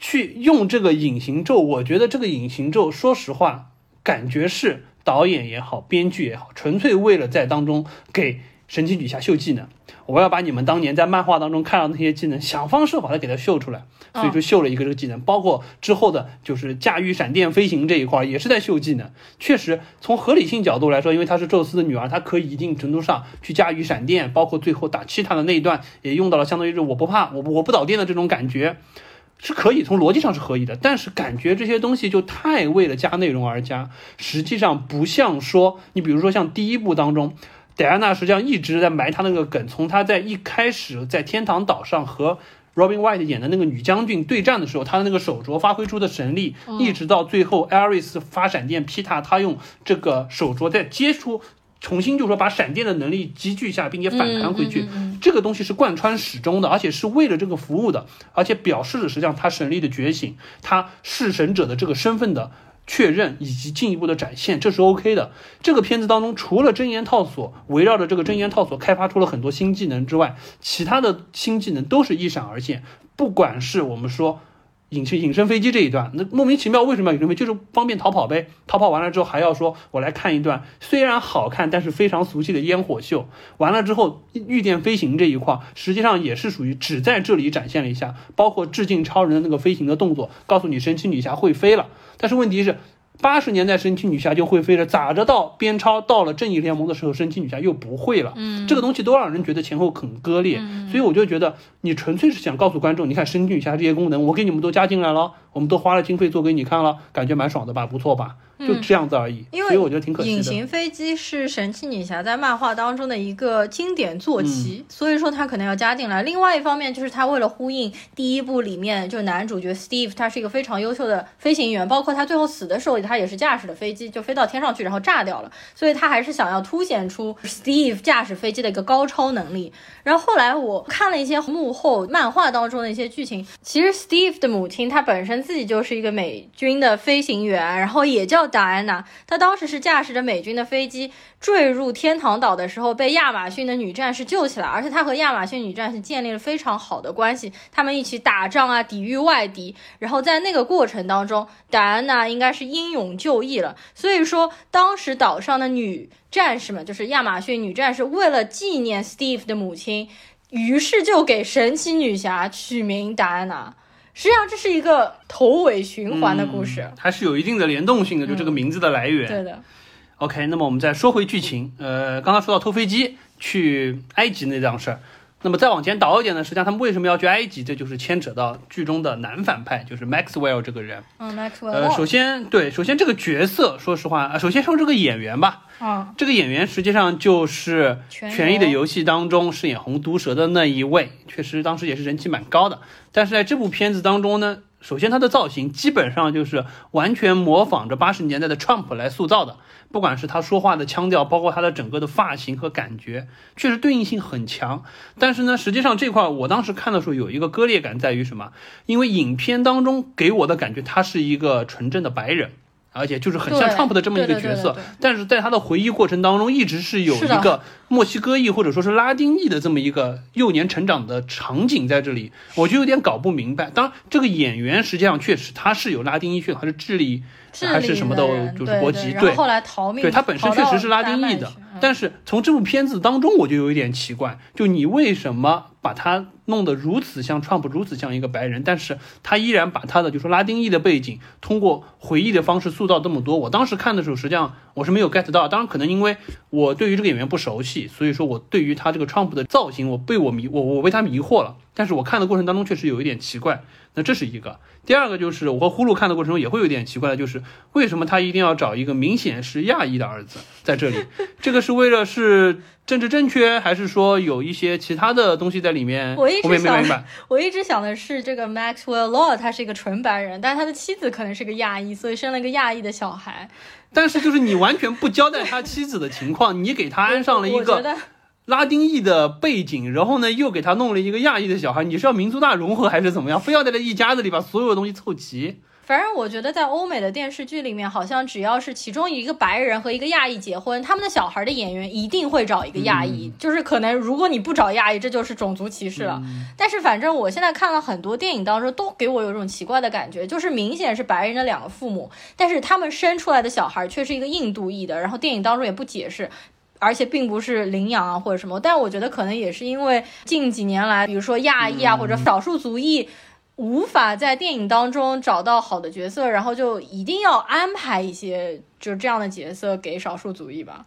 去用这个隐形咒。我觉得这个隐形咒，说实话，感觉是导演也好，编剧也好，纯粹为了在当中给神奇女侠秀技能。我要把你们当年在漫画当中看到那些技能，想方设法的给它秀出来，所以说秀了一个这个技能，包括之后的就是驾驭闪电飞行这一块也是在秀技能。确实，从合理性角度来说，因为她是宙斯的女儿，她可以一定程度上去驾驭闪电，包括最后打气他的那一段也用到了，相当于是我不怕，我我不导电的这种感觉，是可以从逻辑上是可以的。但是感觉这些东西就太为了加内容而加，实际上不像说你比如说像第一部当中。戴安娜实际上一直在埋他那个梗，从他在一开始在天堂岛上和 Robin White 演的那个女将军对战的时候，他的那个手镯发挥出的神力，一直到最后 Aris 发闪电劈他，他用这个手镯在接出，重新就说把闪电的能力积聚下，并且反弹回去，这个东西是贯穿始终的，而且是为了这个服务的，而且表示了实际上他神力的觉醒，他弑神者的这个身份的。确认以及进一步的展现，这是 OK 的。这个片子当中，除了真言套索围绕着这个真言套索开发出了很多新技能之外，其他的新技能都是一闪而现。不管是我们说隐身隐身飞机这一段，那莫名其妙为什么要隐身飞？就是方便逃跑呗。逃跑完了之后，还要说我来看一段虽然好看，但是非常俗气的烟火秀。完了之后，御电飞行这一块实际上也是属于只在这里展现了一下，包括致敬超人的那个飞行的动作，告诉你神奇女侠会飞了。但是问题是，八十年代神奇女侠就会飞了，咋着到边超到了正义联盟的时候，神奇女侠又不会了？嗯，这个东西都让人觉得前后很割裂。所以我就觉得，你纯粹是想告诉观众，你看神奇女侠这些功能，我给你们都加进来了，我们都花了经费做给你看了，感觉蛮爽的吧？不错吧？就这样子而已，因为我觉得挺可惜的。隐形飞机是神奇女侠在漫画当中的一个经典坐骑，所以说它可能要加进来。另外一方面，就是它为了呼应第一部里面，就男主角 Steve，他是一个非常优秀的飞行员，包括他最后死的时候，他也是驾驶的飞机就飞到天上去，然后炸掉了。所以他还是想要凸显出 Steve 驾驶飞机的一个高超能力。然后后来我看了一些幕后漫画当中的一些剧情，其实 Steve 的母亲她本身自己就是一个美军的飞行员，然后也叫。达安娜，她当时是驾驶着美军的飞机坠入天堂岛的时候，被亚马逊的女战士救起来，而且她和亚马逊女战士建立了非常好的关系，他们一起打仗啊，抵御外敌。然后在那个过程当中，达安娜应该是英勇就义了。所以说，当时岛上的女战士们，就是亚马逊女战士，为了纪念 Steve 的母亲，于是就给神奇女侠取名达安娜。实际上这是一个头尾循环的故事，它是有一定的联动性的，就这个名字的来源。对的。OK，那么我们再说回剧情，呃，刚刚说到偷飞机去埃及那档事儿。那么再往前倒一点呢，实际上他们为什么要去埃及？这就是牵扯到剧中的男反派，就是 Maxwell 这个人。嗯，Maxwell。呃，首先对，首先这个角色，说实话啊，首先说这个演员吧。啊。这个演员实际上就是《权力的游戏》当中饰演红毒蛇的那一位，确实当时也是人气蛮高的。但是在这部片子当中呢。首先，他的造型基本上就是完全模仿着八十年代的 Trump 来塑造的，不管是他说话的腔调，包括他的整个的发型和感觉，确实对应性很强。但是呢，实际上这块我当时看的时候有一个割裂感，在于什么？因为影片当中给我的感觉，他是一个纯正的白人。而且就是很像 Trump 的这么一个角色，但是在他的回忆过程当中，一直是有一个墨西哥裔或者说是拉丁裔的这么一个幼年成长的场景在这里，我就有点搞不明白。当然，这个演员实际上确实他是有拉丁裔血统，还是智利还是什么的，就是国籍。对，后来逃命，对他本身确实是拉丁裔的。但是从这部片子当中，我就有一点奇怪，就你为什么把他弄得如此像 Trump，如此像一个白人，但是他依然把他的就是拉丁裔的背景，通过回忆的方式塑造这么多。我当时看的时候，实际上我是没有 get 到。当然，可能因为我对于这个演员不熟悉，所以说我对于他这个 Trump 的造型，我被我迷，我我被他迷惑了。但是我看的过程当中确实有一点奇怪。那这是一个。第二个就是我和呼噜看的过程中也会有点奇怪的，就是为什么他一定要找一个明显是亚裔的儿子在这里？这个是为了是政治正确，还是说有一些其他的东西在里面？我一直想，白。我一直想的是这个 Maxwell Law 他是一个纯白人，但是他的妻子可能是个亚裔，所以生了个亚裔的小孩。但是就是你完全不交代他妻子的情况，你给他安上了一个。拉丁裔的背景，然后呢，又给他弄了一个亚裔的小孩，你是要民族大融合还是怎么样？非要在这一家子里把所有的东西凑齐？反正我觉得在欧美的电视剧里面，好像只要是其中一个白人和一个亚裔结婚，他们的小孩的演员一定会找一个亚裔，就是可能如果你不找亚裔，这就是种族歧视了。但是反正我现在看了很多电影当中，都给我有种奇怪的感觉，就是明显是白人的两个父母，但是他们生出来的小孩却是一个印度裔的，然后电影当中也不解释。而且并不是领养啊或者什么，但我觉得可能也是因为近几年来，比如说亚裔啊或者少数族裔无法在电影当中找到好的角色，然后就一定要安排一些就是这样的角色给少数族裔吧。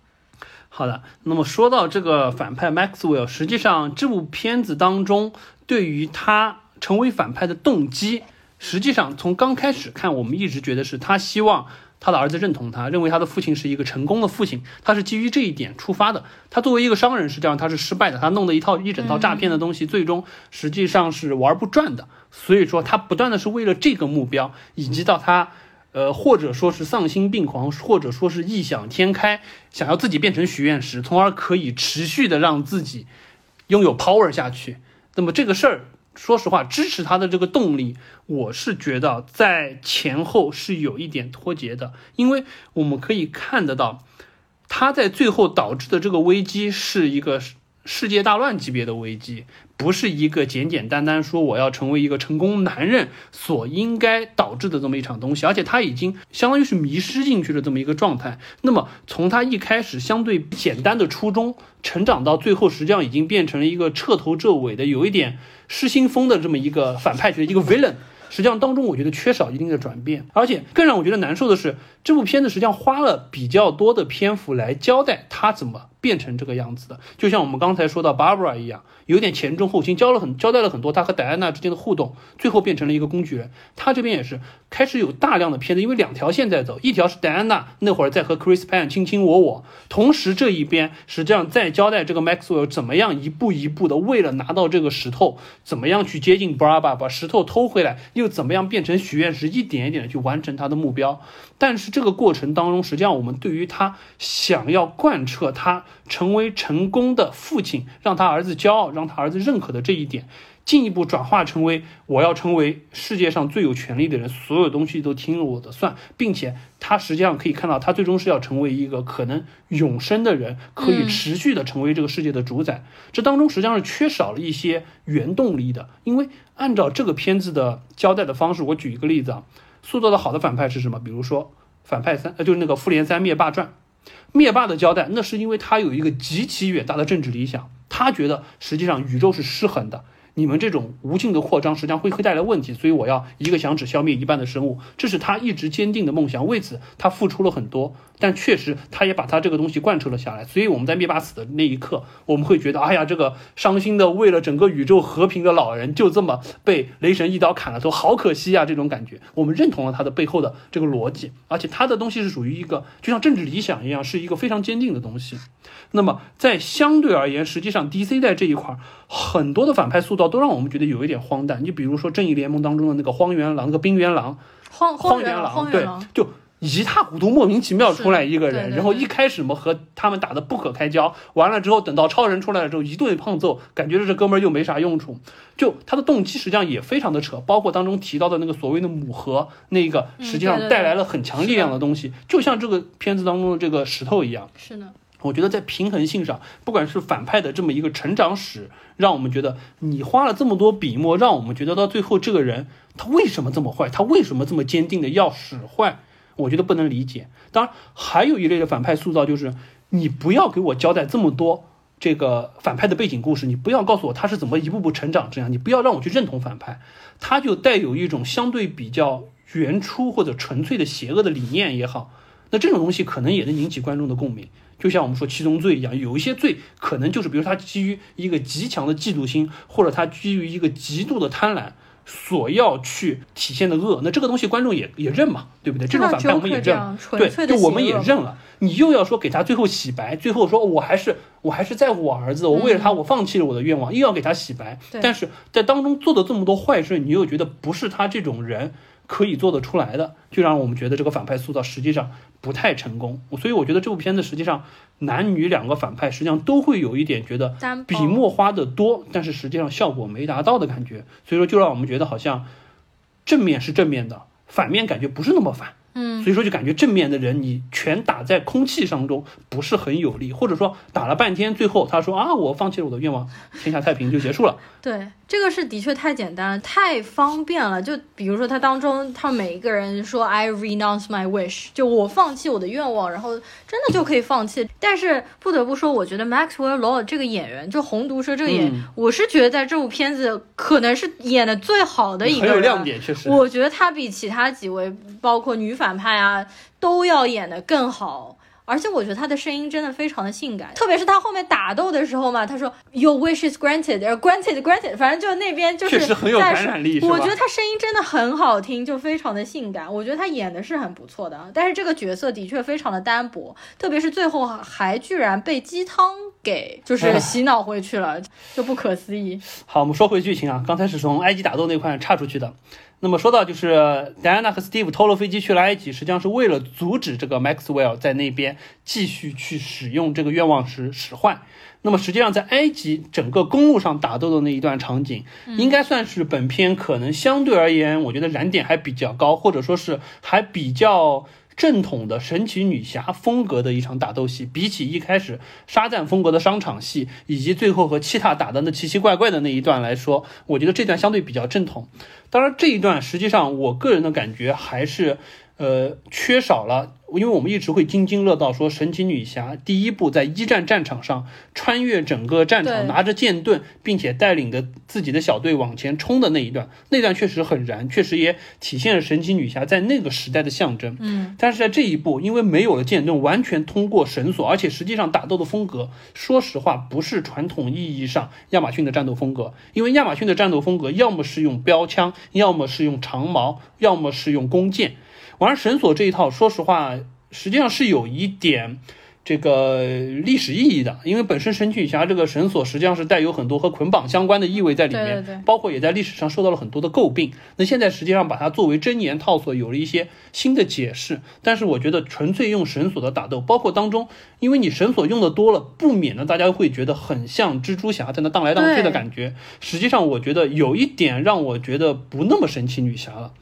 好的，那么说到这个反派 Maxwell，实际上这部片子当中对于他成为反派的动机，实际上从刚开始看，我们一直觉得是他希望。他的儿子认同他，认为他的父亲是一个成功的父亲，他是基于这一点出发的。他作为一个商人，实际上他是失败的，他弄的一套一整套诈骗的东西，最终实际上是玩不转的。所以说，他不断的是为了这个目标，以及到他，呃，或者说是丧心病狂，或者说是异想天开，想要自己变成许愿石，从而可以持续的让自己拥有 power 下去。那么这个事儿。说实话，支持他的这个动力，我是觉得在前后是有一点脱节的，因为我们可以看得到，他在最后导致的这个危机是一个世界大乱级别的危机，不是一个简简单单说我要成为一个成功男人所应该导致的这么一场东西，而且他已经相当于是迷失进去的这么一个状态。那么从他一开始相对简单的初衷，成长到最后，实际上已经变成了一个彻头彻尾的有一点。失心疯的这么一个反派角色，一个 villain，实际上当中我觉得缺少一定的转变，而且更让我觉得难受的是，这部片子实际上花了比较多的篇幅来交代他怎么。变成这个样子的，就像我们刚才说到 Barbara 一样，有点前中后轻，交了很交代了很多他和戴安娜之间的互动，最后变成了一个工具人。他这边也是开始有大量的片子，因为两条线在走，一条是戴安娜那会儿在和 Chris Pine 卿卿我我，同时这一边实际上在交代这个 Maxwell 怎么样一步一步的为了拿到这个石头，怎么样去接近 Barbara，把石头偷回来，又怎么样变成许愿石，一点一点的去完成他的目标。但是这个过程当中，实际上我们对于他想要贯彻他。成为成功的父亲，让他儿子骄傲，让他儿子认可的这一点，进一步转化成为我要成为世界上最有权力的人，所有东西都听了我的算，并且他实际上可以看到，他最终是要成为一个可能永生的人，可以持续的成为这个世界的主宰。这当中实际上是缺少了一些原动力的，因为按照这个片子的交代的方式，我举一个例子啊，塑造的好的反派是什么？比如说反派三，呃，就是那个复联三灭霸传。灭霸的交代，那是因为他有一个极其远大的政治理想，他觉得实际上宇宙是失衡的。你们这种无尽的扩张，实际上会会带来问题，所以我要一个响指消灭一半的生物，这是他一直坚定的梦想。为此，他付出了很多，但确实他也把他这个东西贯彻了下来。所以我们在灭霸死的那一刻，我们会觉得，哎呀，这个伤心的为了整个宇宙和平的老人，就这么被雷神一刀砍了头，好可惜啊！这种感觉，我们认同了他的背后的这个逻辑，而且他的东西是属于一个，就像政治理想一样，是一个非常坚定的东西。那么在相对而言，实际上 DC 在这一块很多的反派塑造都让我们觉得有一点荒诞。你比如说正义联盟当中的那个荒原狼，那个冰原狼，荒荒原狼，对，就一塌糊涂、莫名其妙出来一个人，然后一开始嘛和他们打的不可开交，完了之后等到超人出来了之后一顿胖揍，感觉这哥们儿又没啥用处。就他的动机实际上也非常的扯，包括当中提到的那个所谓的母核，那个实际上带来了很强力量的东西，就像这个片子当中的这个石头一样。是的。我觉得在平衡性上，不管是反派的这么一个成长史，让我们觉得你花了这么多笔墨，让我们觉得到最后这个人他为什么这么坏，他为什么这么坚定的要使坏，我觉得不能理解。当然，还有一类的反派塑造就是你不要给我交代这么多这个反派的背景故事，你不要告诉我他是怎么一步步成长这样，你不要让我去认同反派，他就带有一种相对比较原初或者纯粹的邪恶的理念也好，那这种东西可能也能引起观众的共鸣。就像我们说七宗罪一样，有一些罪可能就是，比如他基于一个极强的嫉妒心，或者他基于一个极度的贪婪。所要去体现的恶，那这个东西观众也也认嘛，对不对？这种反派我们也认，对，就我们也认了。你又要说给他最后洗白，最后说我还是我还是在乎我儿子，我为了他我放弃了我的愿望，又要给他洗白。但是在当中做的这么多坏事，你又觉得不是他这种人可以做得出来的，就让我们觉得这个反派塑造实际上不太成功。所以我觉得这部片子实际上。男女两个反派实际上都会有一点觉得笔墨花的多，但是实际上效果没达到的感觉，所以说就让我们觉得好像正面是正面的，反面感觉不是那么反。嗯，所以说就感觉正面的人你全打在空气当中不是很有力，或者说打了半天，最后他说啊，我放弃了我的愿望，天下太平就结束了。对，这个是的确太简单了，太方便了。就比如说他当中，他每一个人说 I renounce my wish，就我放弃我的愿望，然后真的就可以放弃。但是不得不说，我觉得 Maxwell Lord 这个演员，就红毒蛇这个演，我是觉得在这部片子可能是演的最好的一个，很有亮点，确实。我觉得他比其他几位，包括女反派啊，都要演的更好。而且我觉得他的声音真的非常的性感，特别是他后面打斗的时候嘛，他说 Your wish is granted，granted granted，反正就那边就是确实很有感染力。我觉得他声音真的很好听，就非常的性感。我觉得他演的是很不错的，但是这个角色的确非常的单薄，特别是最后还居然被鸡汤给就是洗脑回去了，就不可思议。好，我们说回剧情啊，刚才是从埃及打斗那块岔出去的。那么说到就是戴安娜和 Steve 偷了飞机去了埃及，实际上是为了阻止这个 Maxwell 在那边继续去使用这个愿望石使坏。那么实际上在埃及整个公路上打斗的那一段场景，应该算是本片可能相对而言，我觉得燃点还比较高，或者说是还比较。正统的神奇女侠风格的一场打斗戏，比起一开始沙赞风格的商场戏，以及最后和七塔打的那奇奇怪怪的那一段来说，我觉得这段相对比较正统。当然，这一段实际上我个人的感觉还是。呃，缺少了，因为我们一直会津津乐道说神奇女侠第一部在一战战场上穿越整个战场，拿着剑盾，并且带领着自己的小队往前冲的那一段，那段确实很燃，确实也体现了神奇女侠在那个时代的象征。嗯，但是在这一步，因为没有了剑盾，完全通过绳索，而且实际上打斗的风格，说实话不是传统意义上亚马逊的战斗风格，因为亚马逊的战斗风格要么是用标枪，要么是用长矛，要么是用弓箭。玩绳索这一套，说实话，实际上是有一点这个历史意义的，因为本身神奇女侠这个绳索实际上是带有很多和捆绑相关的意味在里面，包括也在历史上受到了很多的诟病。那现在实际上把它作为真言套索，有了一些新的解释。但是我觉得纯粹用绳索的打斗，包括当中，因为你绳索用的多了，不免呢大家会觉得很像蜘蛛侠在那荡来荡去的感觉。实际上，我觉得有一点让我觉得不那么神奇女侠了。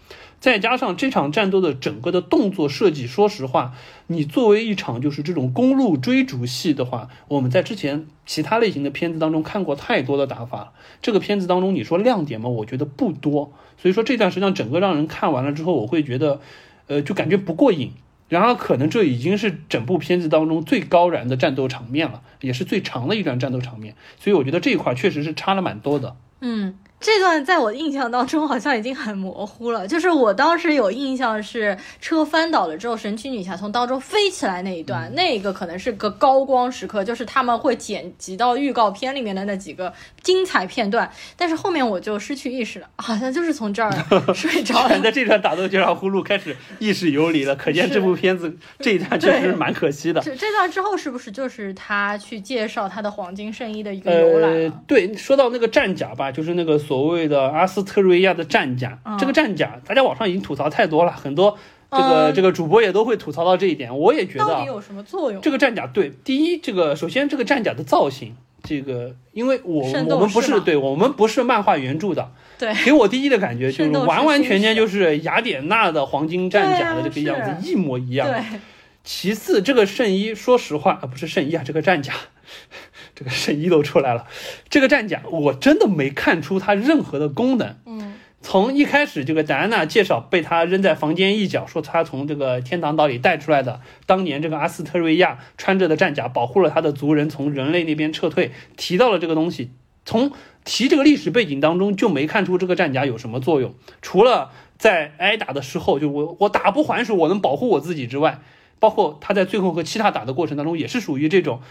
再加上这场战斗的整个的动作设计，说实话，你作为一场就是这种公路追逐戏的话，我们在之前其他类型的片子当中看过太多的打法了。这个片子当中，你说亮点吗？我觉得不多。所以说这段实际上整个让人看完了之后，我会觉得，呃，就感觉不过瘾。然而可能这已经是整部片子当中最高燃的战斗场面了，也是最长的一段战斗场面。所以我觉得这一块确实是差了蛮多的。嗯。这段在我印象当中好像已经很模糊了，就是我当时有印象是车翻倒了之后，神奇女侠从当中飞起来那一段，那个可能是个高光时刻，就是他们会剪辑到预告片里面的那几个精彩片段。但是后面我就失去意识了，好像就是从这儿 睡着了。在这段打斗就让呼噜开始意识游离了，可见这部片子这一段确实是蛮可惜的。这这段之后是不是就是他去介绍他的黄金圣衣的一个由来？呃，对，说到那个战甲吧，就是那个。所谓的阿斯特瑞亚的战甲，这个战甲，大家网上已经吐槽太多了，很多这个这个主播也都会吐槽到这一点。我也觉得，到底有什么作用？这个战甲，对，第一，这个首先这个战甲的造型，这个，因为我我们不是对我们不是漫画原著的，对，给我第一的感觉就是完完全全就是雅典娜的黄金战甲的这个样子一模一样。对，其次，这个圣衣，说实话啊，不是圣衣啊，这个战甲。这个圣衣都出来了，这个战甲我真的没看出它任何的功能。嗯，从一开始这个戴安娜介绍被他扔在房间一角，说他从这个天堂岛里带出来的，当年这个阿斯特瑞亚穿着的战甲保护了他的族人从人类那边撤退，提到了这个东西，从提这个历史背景当中就没看出这个战甲有什么作用，除了在挨打的时候，就我我打不还手，我能保护我自己之外，包括他在最后和其他打的过程当中也是属于这种。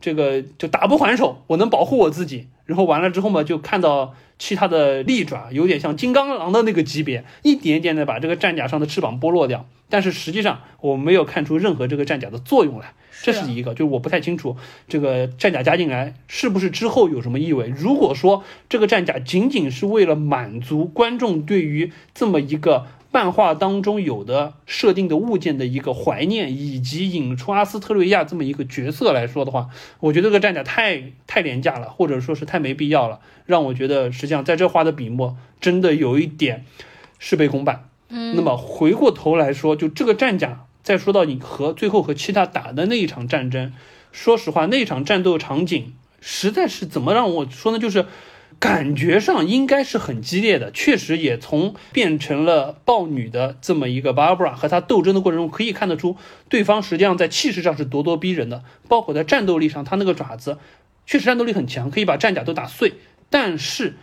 这个就打不还手，我能保护我自己。然后完了之后嘛，就看到其他的利爪，有点像金刚狼的那个级别，一点一点的把这个战甲上的翅膀剥落掉。但是实际上我没有看出任何这个战甲的作用来，这是一个，就是我不太清楚这个战甲加进来是不是之后有什么意味。如果说这个战甲仅仅是为了满足观众对于这么一个。漫画当中有的设定的物件的一个怀念，以及引出阿斯特瑞亚这么一个角色来说的话，我觉得这个战甲太太廉价了，或者说是太没必要了，让我觉得实际上在这画的笔墨真的有一点事倍功半。嗯，那么回过头来说，就这个战甲，再说到你和最后和其他打的那一场战争，说实话，那场战斗场景实在是怎么让我说呢？就是。感觉上应该是很激烈的，确实也从变成了豹女的这么一个 Barbara 和她斗争的过程中可以看得出，对方实际上在气势上是咄咄逼人的，包括在战斗力上，他那个爪子确实战斗力很强，可以把战甲都打碎。但是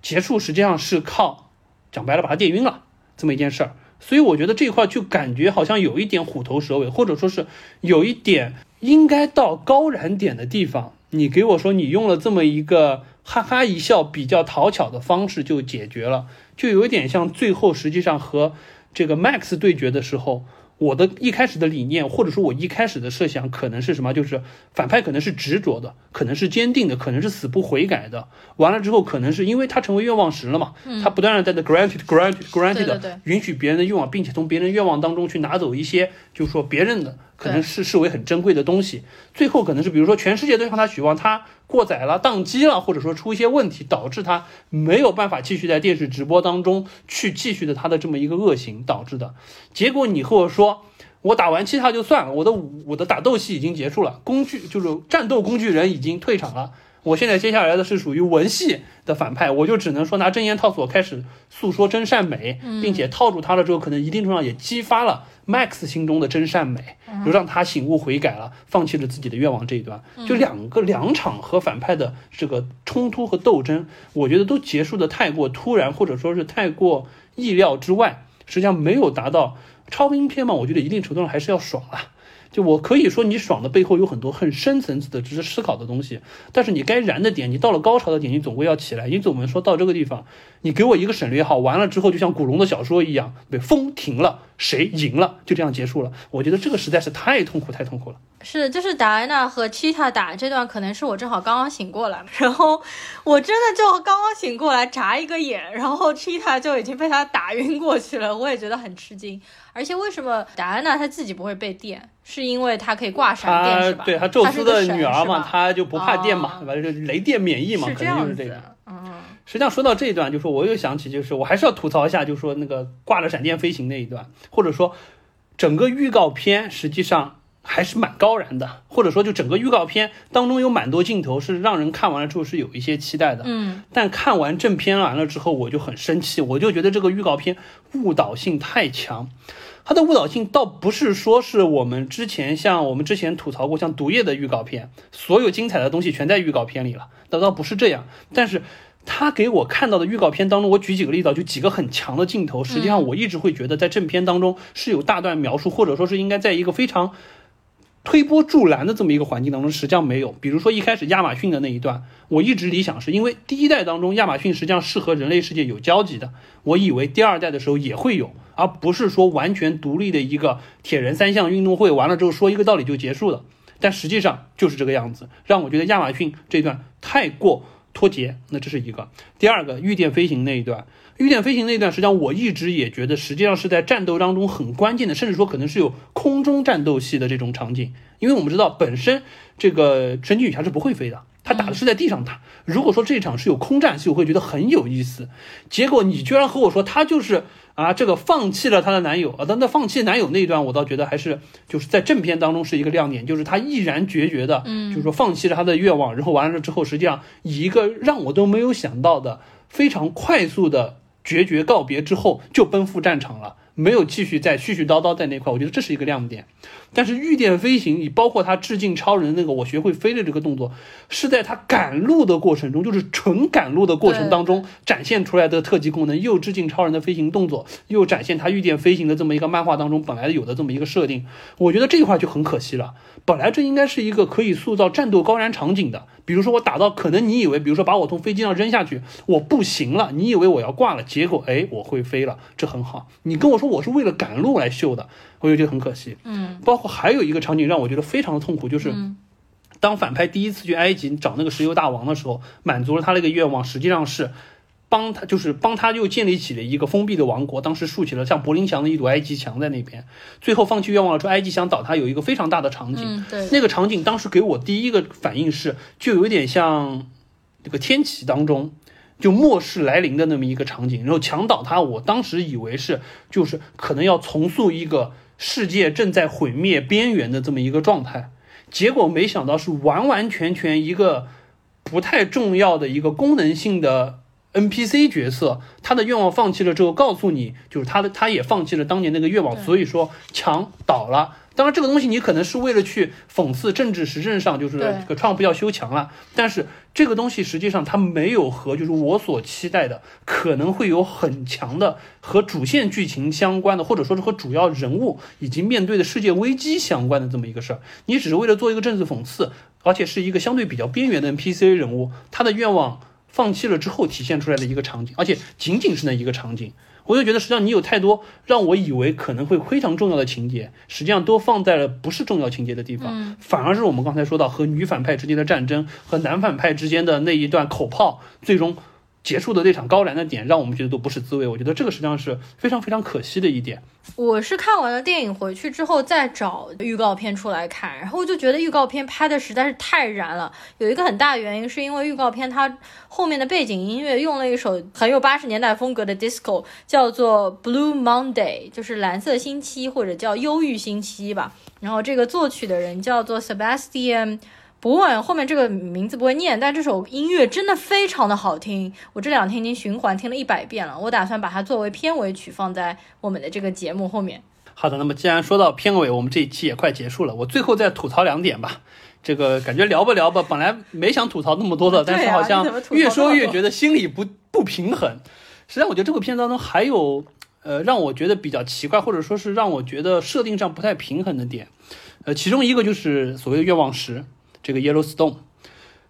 结束实际上是靠讲白了把他电晕了这么一件事儿，所以我觉得这块就感觉好像有一点虎头蛇尾，或者说是有一点应该到高燃点的地方，你给我说你用了这么一个。哈哈一笑，比较讨巧的方式就解决了，就有点像最后实际上和这个 Max 对决的时候。我的一开始的理念，或者说我一开始的设想，可能是什么？就是反派可能是执着的，可能是坚定的，可能是死不悔改的。完了之后，可能是因为他成为愿望石了嘛，他不断的在那 granted granted granted 允许别人的愿望，并且从别人愿望当中去拿走一些，就是说别人的可能是视为很珍贵的东西。最后可能是比如说全世界都向他许望，他过载了、宕机了，或者说出一些问题，导致他没有办法继续在电视直播当中去继续的他的这么一个恶行导致的。结果你和我说。我打完七塔就算了，我的我的打斗戏已经结束了，工具就是战斗工具人已经退场了。我现在接下来的是属于文戏的反派，我就只能说拿真言套索开始诉说真善美，并且套住他了之后，可能一定程度上也激发了 Max 心中的真善美，就让他醒悟悔改了，放弃了自己的愿望这一段。就两个两场和反派的这个冲突和斗争，我觉得都结束的太过突然，或者说是太过意料之外，实际上没有达到。超英片嘛，我觉得一定程度上还是要爽啊。就我可以说，你爽的背后有很多很深层次的值得思考的东西。但是你该燃的点，你到了高潮的点，你总归要起来。因此我们说到这个地方，你给我一个省略号，完了之后就像古龙的小说一样，被，风停了，谁赢了，就这样结束了。我觉得这个实在是太痛苦，太痛苦了。是，就是达安娜和 Cheetah 打这段，可能是我正好刚刚醒过来，然后我真的就刚刚醒过来，眨一个眼，然后 Cheetah 就已经被他打晕过去了，我也觉得很吃惊。而且为什么达安娜她自己不会被电？是因为她可以挂闪电是吧？对，她宙斯的女儿嘛，她就不怕电嘛，反正就雷电免疫嘛，肯定是这样子。嗯，实际上说到这一段，就是我又想起，就是我还是要吐槽一下，就是说那个挂了闪电飞行那一段，或者说整个预告片实际上。还是蛮高燃的，或者说就整个预告片当中有蛮多镜头是让人看完了之后是有一些期待的，嗯，但看完正片完了之后我就很生气，我就觉得这个预告片误导性太强，它的误导性倒不是说是我们之前像我们之前吐槽过像毒液的预告片，所有精彩的东西全在预告片里了，那倒不是这样，但是他给我看到的预告片当中，我举几个例子，就几个很强的镜头，实际上我一直会觉得在正片当中是有大段描述，或者说是应该在一个非常。推波助澜的这么一个环境当中，实际上没有。比如说一开始亚马逊的那一段，我一直理想是因为第一代当中亚马逊实际上是和人类世界有交集的，我以为第二代的时候也会有，而不是说完全独立的一个铁人三项运动会完了之后说一个道理就结束了。但实际上就是这个样子，让我觉得亚马逊这段太过脱节。那这是一个。第二个御电飞行那一段。御殿飞行那段，实际上我一直也觉得，实际上是在战斗当中很关键的，甚至说可能是有空中战斗戏的这种场景。因为我们知道，本身这个神奇女侠是不会飞的，她打的是在地上打。如果说这场是有空战戏，我会觉得很有意思。结果你居然和我说，她就是啊，这个放弃了她的男友啊。但那放弃男友那一段，我倒觉得还是就是在正片当中是一个亮点，就是她毅然决绝的，嗯，就是说放弃了她的愿望，然后完了之后，实际上以一个让我都没有想到的非常快速的。决绝告别之后就奔赴战场了。没有继续再絮絮叨叨在那块，我觉得这是一个亮点。但是御殿飞行，你包括他致敬超人那个“我学会飞”的这个动作，是在他赶路的过程中，就是纯赶路的过程当中展现出来的特技功能，又致敬超人的飞行动作，又展现他御殿飞行的这么一个漫画当中本来有的这么一个设定。我觉得这一块就很可惜了。本来这应该是一个可以塑造战斗高燃场景的，比如说我打到，可能你以为，比如说把我从飞机上扔下去，我不行了，你以为我要挂了，结果哎，我会飞了，这很好。你跟我说。我是为了赶路来秀的，我就觉得很可惜。嗯，包括还有一个场景让我觉得非常的痛苦，就是当反派第一次去埃及找那个石油大王的时候，满足了他那个愿望，实际上是帮他，就是帮他又建立起了一个封闭的王国。当时竖起了像柏林墙的一堵埃及墙在那边，最后放弃愿望了，说埃及墙倒塌，有一个非常大的场景。对，那个场景当时给我第一个反应是，就有点像这个天启当中。就末世来临的那么一个场景，然后墙倒塌，我当时以为是就是可能要重塑一个世界正在毁灭边缘的这么一个状态，结果没想到是完完全全一个不太重要的一个功能性的 NPC 角色，他的愿望放弃了之后，告诉你就是他的他也放弃了当年那个愿望，所以说墙倒了。当然，这个东西你可能是为了去讽刺政治时政上，就是这个创不要修墙了。但是这个东西实际上它没有和就是我所期待的，可能会有很强的和主线剧情相关的，或者说是和主要人物以及面对的世界危机相关的这么一个事儿。你只是为了做一个政治讽刺，而且是一个相对比较边缘的 NPC 人物，他的愿望放弃了之后体现出来的一个场景，而且仅仅是那一个场景。我就觉得，实际上你有太多让我以为可能会非常重要的情节，实际上都放在了不是重要情节的地方，反而是我们刚才说到和女反派之间的战争，和男反派之间的那一段口炮，最终。结束的那场高燃的点，让我们觉得都不是滋味。我觉得这个实际上是非常非常可惜的一点。我是看完了电影回去之后再找预告片出来看，然后我就觉得预告片拍的实在是太燃了。有一个很大原因是因为预告片它后面的背景音乐用了一首很有八十年代风格的 disco，叫做 Blue Monday，就是蓝色星期或者叫忧郁星期吧。然后这个作曲的人叫做 Sebastian。不问后面这个名字不会念，但这首音乐真的非常的好听，我这两天已经循环听了一百遍了。我打算把它作为片尾曲放在我们的这个节目后面。好的，那么既然说到片尾，我们这一期也快结束了，我最后再吐槽两点吧。这个感觉聊吧聊吧，本来没想吐槽那么多的，但是好像越说越觉得心里不不平衡。实际上，我觉得这部片当中还有呃让我觉得比较奇怪，或者说是让我觉得设定上不太平衡的点。呃，其中一个就是所谓的愿望石。这个 Yellowstone，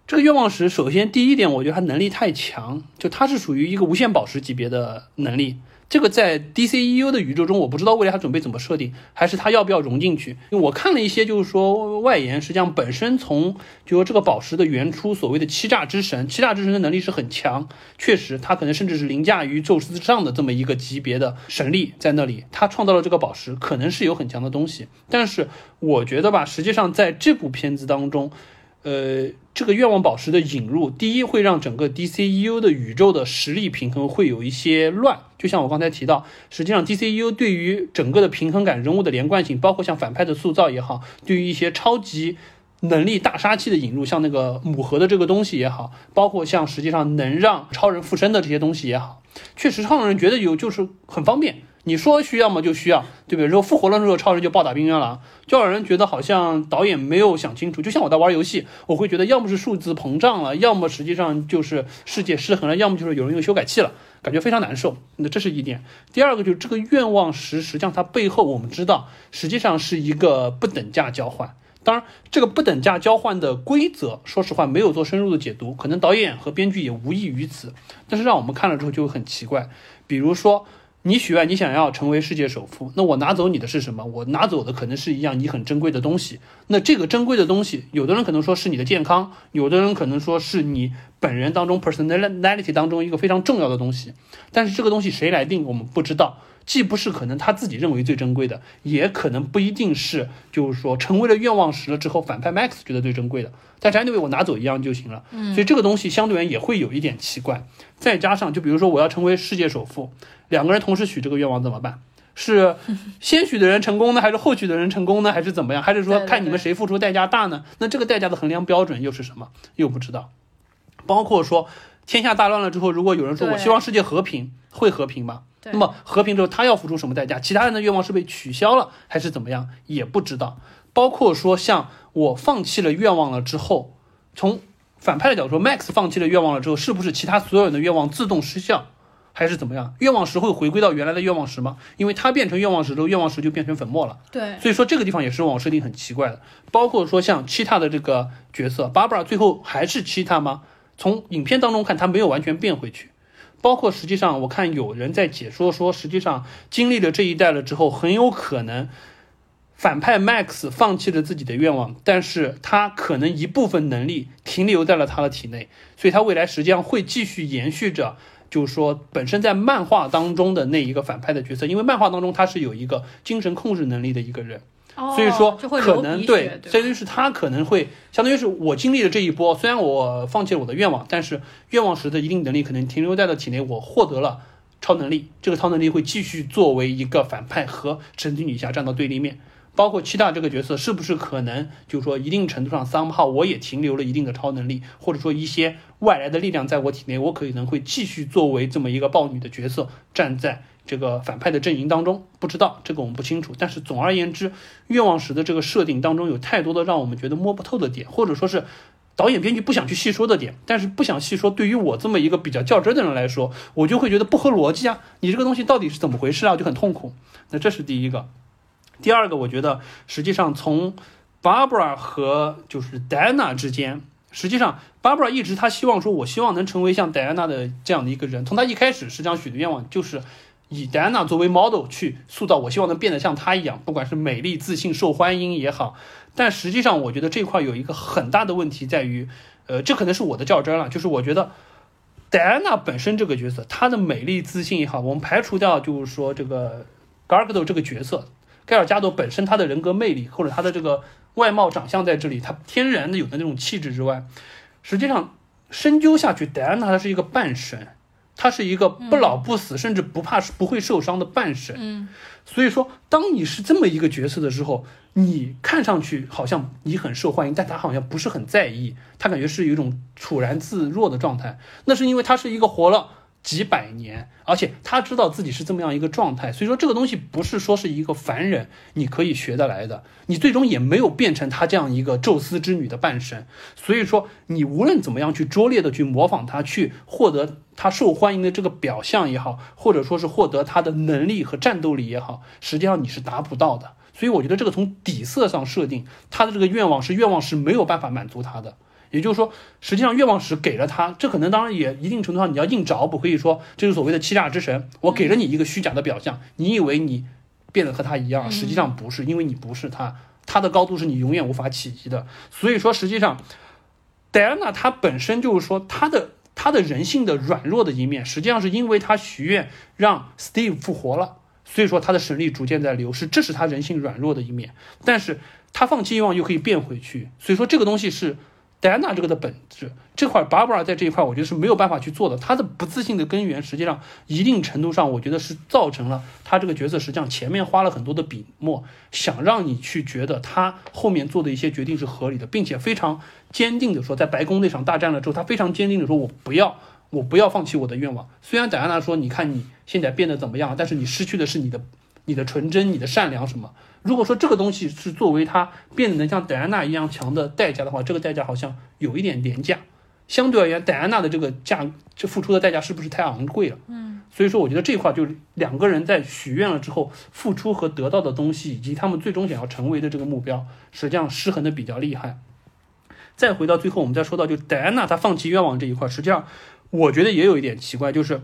这个愿望石，首先第一点，我觉得它能力太强，就它是属于一个无限宝石级别的能力。这个在 DCEU 的宇宙中，我不知道未来他准备怎么设定，还是他要不要融进去？因为我看了一些，就是说外延，实际上本身从就说这个宝石的原初，所谓的欺诈之神，欺诈之神的能力是很强，确实他可能甚至是凌驾于宙斯之上的这么一个级别的神力在那里，他创造了这个宝石，可能是有很强的东西。但是我觉得吧，实际上在这部片子当中。呃，这个愿望宝石的引入，第一会让整个 DCU 的宇宙的实力平衡会有一些乱。就像我刚才提到，实际上 DCU 对于整个的平衡感、人物的连贯性，包括像反派的塑造也好，对于一些超级能力大杀器的引入，像那个母盒的这个东西也好，包括像实际上能让超人附身的这些东西也好，确实让人觉得有就是很方便。你说需要吗？就需要，对不对？如果复活了之后，超人就暴打冰原狼，就让人觉得好像导演没有想清楚。就像我在玩游戏，我会觉得要么是数字膨胀了，要么实际上就是世界失衡了，要么就是有人用修改器了，感觉非常难受。那这是一点。第二个就是这个愿望石，实际上它背后我们知道，实际上是一个不等价交换。当然，这个不等价交换的规则，说实话没有做深入的解读，可能导演和编剧也无异于此。但是让我们看了之后就很奇怪，比如说。你许愿，你想要成为世界首富，那我拿走你的是什么？我拿走的可能是一样你很珍贵的东西。那这个珍贵的东西，有的人可能说是你的健康，有的人可能说是你本人当中 personality 当中一个非常重要的东西。但是这个东西谁来定，我们不知道。既不是可能他自己认为最珍贵的，也可能不一定是，就是说成为了愿望石了之后，反派 Max 觉得最珍贵的。但是 anyway 我拿走一样就行了。嗯，所以这个东西相对而言也会有一点奇怪。再加上，就比如说我要成为世界首富，两个人同时许这个愿望怎么办？是先许的人成功呢，还是后许的人成功呢，还是怎么样？还是说看你们谁付出代价大呢？那这个代价的衡量标准又是什么？又不知道。包括说。天下大乱了之后，如果有人说我希望世界和平，会和平吗？那么和平之后，他要付出什么代价？其他人的愿望是被取消了，还是怎么样？也不知道。包括说，像我放弃了愿望了之后，从反派的角度说，Max 放弃了愿望了之后，是不是其他所有人的愿望自动失效，还是怎么样？愿望石会回归到原来的愿望石吗？因为它变成愿望石之后，愿望石就变成粉末了。对，所以说这个地方也是往设定很奇怪的。包括说像 Cheetah 的这个角色，Barbara 最后还是 Cheetah 吗？从影片当中看，他没有完全变回去。包括实际上，我看有人在解说说，实际上经历了这一代了之后，很有可能反派 Max 放弃了自己的愿望，但是他可能一部分能力停留在了他的体内，所以他未来实际上会继续延续着。就是说，本身在漫画当中的那一个反派的角色，因为漫画当中他是有一个精神控制能力的一个人，所以说可能对，对相当于是他可能会，相当于是我经历了这一波，虽然我放弃了我的愿望，但是愿望时的一定能力可能停留在了体内，我获得了超能力，这个超能力会继续作为一个反派和神奇女侠站到对立面。包括七大这个角色，是不是可能就是说一定程度上 somehow 我也停留了一定的超能力，或者说一些外来的力量在我体内，我可能会继续作为这么一个豹女的角色站在这个反派的阵营当中，不知道这个我们不清楚。但是总而言之，愿望石的这个设定当中有太多的让我们觉得摸不透的点，或者说是导演编剧不想去细说的点。但是不想细说，对于我这么一个比较较真的人来说，我就会觉得不合逻辑啊！你这个东西到底是怎么回事啊？就很痛苦。那这是第一个。第二个，我觉得实际上从 Barbara 和就是 Diana 之间，实际上 Barbara 一直她希望说，我希望能成为像 Diana 的这样的一个人。从她一开始实际上许的愿望就是以 Diana 作为 model 去塑造，我希望能变得像她一样，不管是美丽、自信、受欢迎也好。但实际上，我觉得这块有一个很大的问题在于，呃，这可能是我的较真了，就是我觉得。戴安娜本身这个角色，她的美丽自信也好，我们排除掉就是说这个 Gargado 这个角色，盖尔加朵本身他的人格魅力或者他的这个外貌长相在这里，他天然的有的那种气质之外，实际上深究下去，戴安娜她是一个半神，她是一个不老不死，甚至不怕不会受伤的半神。嗯，所以说，当你是这么一个角色的时候，你看上去好像你很受欢迎，但他好像不是很在意，他感觉是有一种处然自若的状态。那是因为他是一个活了几百年，而且他知道自己是这么样一个状态。所以说，这个东西不是说是一个凡人你可以学得来的，你最终也没有变成他这样一个宙斯之女的半神。所以说，你无论怎么样去拙劣的去模仿他，去获得他受欢迎的这个表象也好，或者说是获得他的能力和战斗力也好，实际上你是达不到的。所以我觉得这个从底色上设定，他的这个愿望是愿望是没有办法满足他的。也就是说，实际上愿望石给了他，这可能当然也一定程度上你要硬找补，可以说这是所谓的欺诈之神，我给了你一个虚假的表象，你以为你变得和他一样，实际上不是，因为你不是他，他的高度是你永远无法企及的。所以说，实际上戴安娜她本身就是说她的她的人性的软弱的一面，实际上是因为她许愿让 Steve 复活了。所以说他的神力逐渐在流失，这是他人性软弱的一面。但是他放弃愿望又可以变回去，所以说这个东西是戴安娜这个的本质。这块 Barbara 在这一块，我觉得是没有办法去做的。他的不自信的根源，实际上一定程度上，我觉得是造成了他这个角色实际上前面花了很多的笔墨，想让你去觉得他后面做的一些决定是合理的，并且非常坚定的说，在白宫那场大战了之后，他非常坚定的说，我不要。我不要放弃我的愿望。虽然戴安娜说：“你看你现在变得怎么样？但是你失去的是你的、你的纯真、你的善良什么？如果说这个东西是作为他变得能像戴安娜一样强的代价的话，这个代价好像有一点廉价。相对而言，戴安娜的这个价，这付出的代价是不是太昂贵了？嗯，所以说我觉得这块就是两个人在许愿了之后，付出和得到的东西，以及他们最终想要成为的这个目标，实际上失衡的比较厉害。再回到最后，我们再说到就戴安娜她放弃愿望这一块，实际上。我觉得也有一点奇怪，就是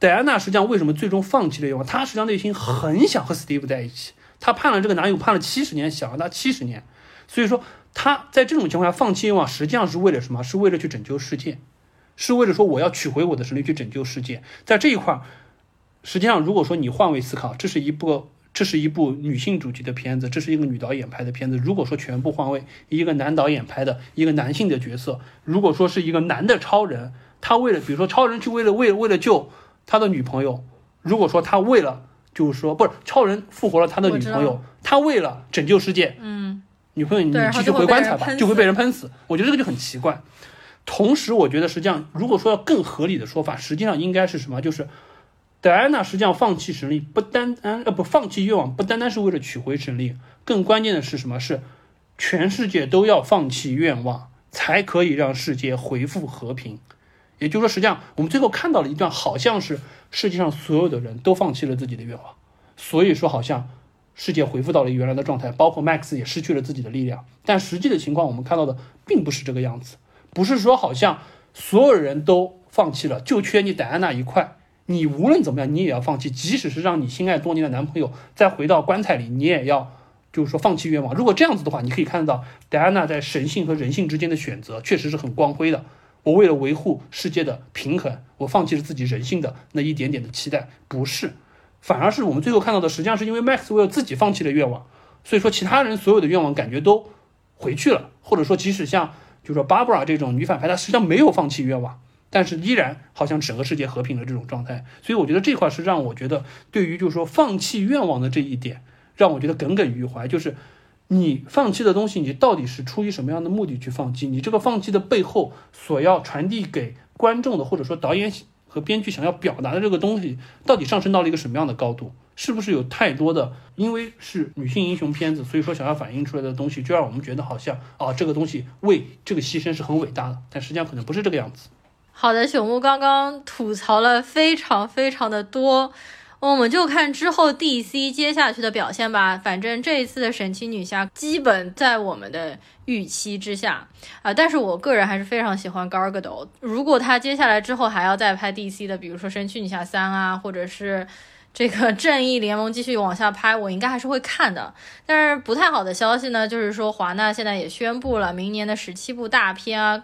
戴安娜实际上为什么最终放弃了愿望？她实际上内心很想和 Steve 在一起，她盼了这个男友盼了七十年，想了他七十年，所以说她在这种情况下放弃愿望，实际上是为了什么？是为了去拯救世界，是为了说我要取回我的神力去拯救世界。在这一块儿，实际上如果说你换位思考，这是一部这是一部女性主题的片子，这是一个女导演拍的片子。如果说全部换位，一个男导演拍的一个男性的角色，如果说是一个男的超人。他为了，比如说超人去为了为了为了救他的女朋友，如果说他为了就是说不是超人复活了他的女朋友，他为了拯救世界，嗯，女朋友你继续回棺材吧，就会被人喷死。我觉得这个就很奇怪。同时，我觉得实际上，如果说要更合理的说法，实际上应该是什么？就是戴安娜实际上放弃神力，不单单呃不放弃愿望，不单单是为了取回神力，更关键的是什么？是全世界都要放弃愿望，才可以让世界恢复和平。也就是说，实际上我们最后看到了一段，好像是世界上所有的人都放弃了自己的愿望，所以说好像世界恢复到了原来的状态，包括 Max 也失去了自己的力量。但实际的情况，我们看到的并不是这个样子。不是说好像所有人都放弃了，就缺你戴安娜一块。你无论怎么样，你也要放弃，即使是让你心爱多年的男朋友再回到棺材里，你也要就是说放弃愿望。如果这样子的话，你可以看到戴安娜在神性和人性之间的选择确实是很光辉的。我为了维护世界的平衡，我放弃了自己人性的那一点点的期待。不是，反而是我们最后看到的，实际上是因为 Max 为了自己放弃了愿望，所以说其他人所有的愿望感觉都回去了，或者说即使像。就是说，Barbara 这种女反派，她实际上没有放弃愿望，但是依然好像整个世界和平的这种状态。所以我觉得这块是让我觉得，对于就是说放弃愿望的这一点，让我觉得耿耿于怀。就是你放弃的东西，你到底是出于什么样的目的去放弃？你这个放弃的背后所要传递给观众的，或者说导演和编剧想要表达的这个东西，到底上升到了一个什么样的高度？是不是有太多的，因为是女性英雄片子，所以说想要反映出来的东西，就让我们觉得好像啊，这个东西为这个牺牲是很伟大的，但实际上可能不是这个样子。好的，朽木刚刚吐槽了非常非常的多，我们就看之后 DC 接下去的表现吧。反正这一次的神奇女侠基本在我们的预期之下啊，但是我个人还是非常喜欢 g a r g a d o。如果他接下来之后还要再拍 DC 的，比如说神奇女侠三啊，或者是。这个正义联盟继续往下拍，我应该还是会看的。但是不太好的消息呢，就是说华纳现在也宣布了，明年的十七部大片啊，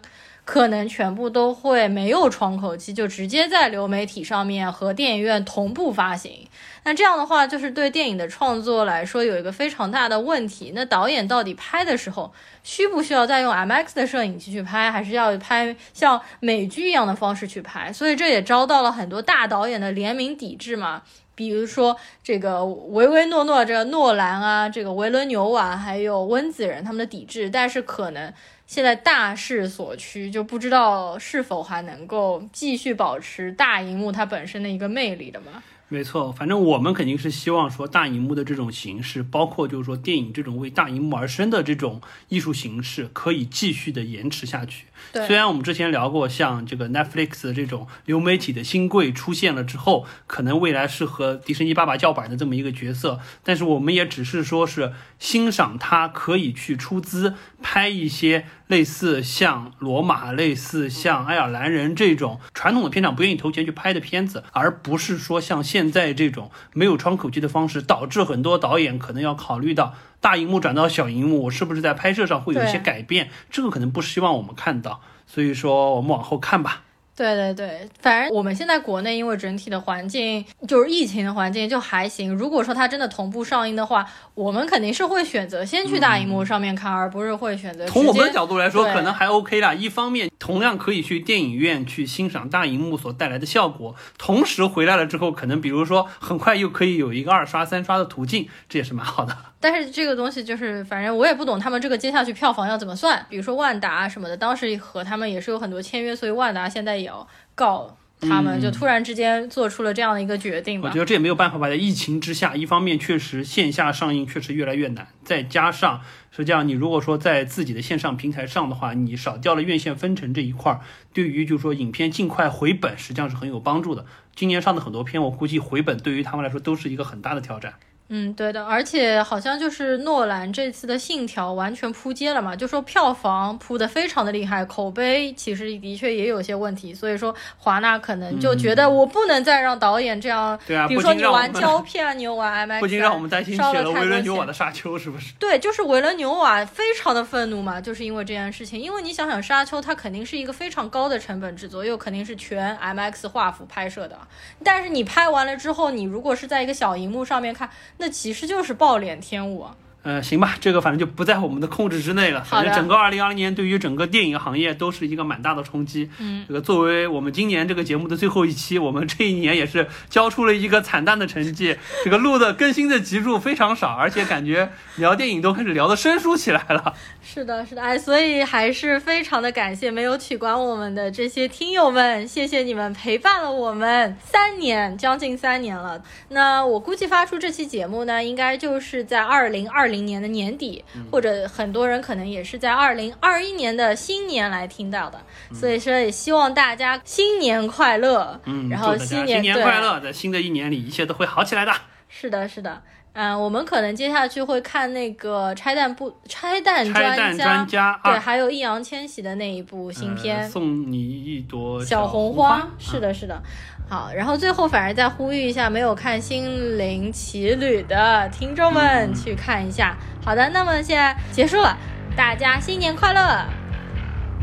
可能全部都会没有窗口期，就直接在流媒体上面和电影院同步发行。那这样的话，就是对电影的创作来说有一个非常大的问题。那导演到底拍的时候，需不需要再用 MX 的摄影机去拍，还是要拍像美剧一样的方式去拍？所以这也遭到了很多大导演的联名抵制嘛。比如说这个唯唯诺诺，这个诺兰啊，这个维伦纽瓦，还有温子仁他们的抵制，但是可能现在大势所趋，就不知道是否还能够继续保持大荧幕它本身的一个魅力的嘛。没错，反正我们肯定是希望说大荧幕的这种形式，包括就是说电影这种为大荧幕而生的这种艺术形式，可以继续的延迟下去。虽然我们之前聊过，像这个 Netflix 这种流媒体的新贵出现了之后，可能未来是和迪士尼爸爸叫板的这么一个角色，但是我们也只是说是欣赏他可以去出资拍一些类似像罗马、类似像爱尔兰人这种传统的片场不愿意投钱去拍的片子，而不是说像现在这种没有窗口期的方式，导致很多导演可能要考虑到。大荧幕转到小荧幕，我是不是在拍摄上会有一些改变？这个可能不希望我们看到，所以说我们往后看吧。对对对，反正我们现在国内因为整体的环境就是疫情的环境就还行。如果说它真的同步上映的话，我们肯定是会选择先去大荧幕上面看，而不是会选择。从我们的角度来说，可能还 OK 啦。一方面，同样可以去电影院去欣赏大荧幕所带来的效果，同时回来了之后，可能比如说很快又可以有一个二刷、三刷的途径，这也是蛮好的。但是这个东西就是，反正我也不懂他们这个接下去票房要怎么算。比如说万达什么的，当时和他们也是有很多签约，所以万达现在也要告他们，就突然之间做出了这样的一个决定。我觉得这也没有办法吧，在疫情之下，一方面确实线下上映确实越来越难，再加上实际上你如果说在自己的线上平台上的话，你少掉了院线分成这一块，对于就是说影片尽快回本，实际上是很有帮助的。今年上的很多片，我估计回本对于他们来说都是一个很大的挑战。嗯，对的，而且好像就是诺兰这次的《信条》完全扑街了嘛，就说票房扑的非常的厉害，口碑其实的确也有些问题，所以说华纳可能就觉得我不能再让导演这样，对啊，比如说你玩胶片啊，你又玩 IMAX，不禁让我们担心起了维伦纽瓦的沙丘是不是？对，就是维伦纽瓦非常的愤怒嘛，就是因为这件事情，因为你想想沙丘它肯定是一个非常高的成本制作，又肯定是全 IMAX 画幅拍摄的，但是你拍完了之后，你如果是在一个小荧幕上面看。那其实就是暴殄天物！呃，行吧，这个反正就不在我们的控制之内了。反正整个二零二零年对于整个电影行业都是一个蛮大的冲击。嗯，这个作为我们今年这个节目的最后一期，我们这一年也是交出了一个惨淡的成绩。这个录的更新的集数非常少，而且感觉聊电影都开始聊得生疏起来了。是的，是的，哎，所以还是非常的感谢没有取关我们的这些听友们，谢谢你们陪伴了我们三年，将近三年了。那我估计发出这期节目呢，应该就是在二零二零年的年底，或者很多人可能也是在二零二一年的新年来听到的。所以说，也希望大家新年快乐，嗯，然后新年快乐，在新的一年里一切都会好起来的。是的，是的。嗯，我们可能接下去会看那个拆弹部拆弹专家对，还有易烊千玺的那一部新片。呃送你一朵小红红花，啊是的，是的。好，然后最后反而再呼吁一下，没有看《心灵奇旅》的听众们去看一下。好的，那么现在结束了，大家新年快乐，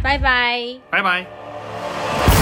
拜拜。拜拜。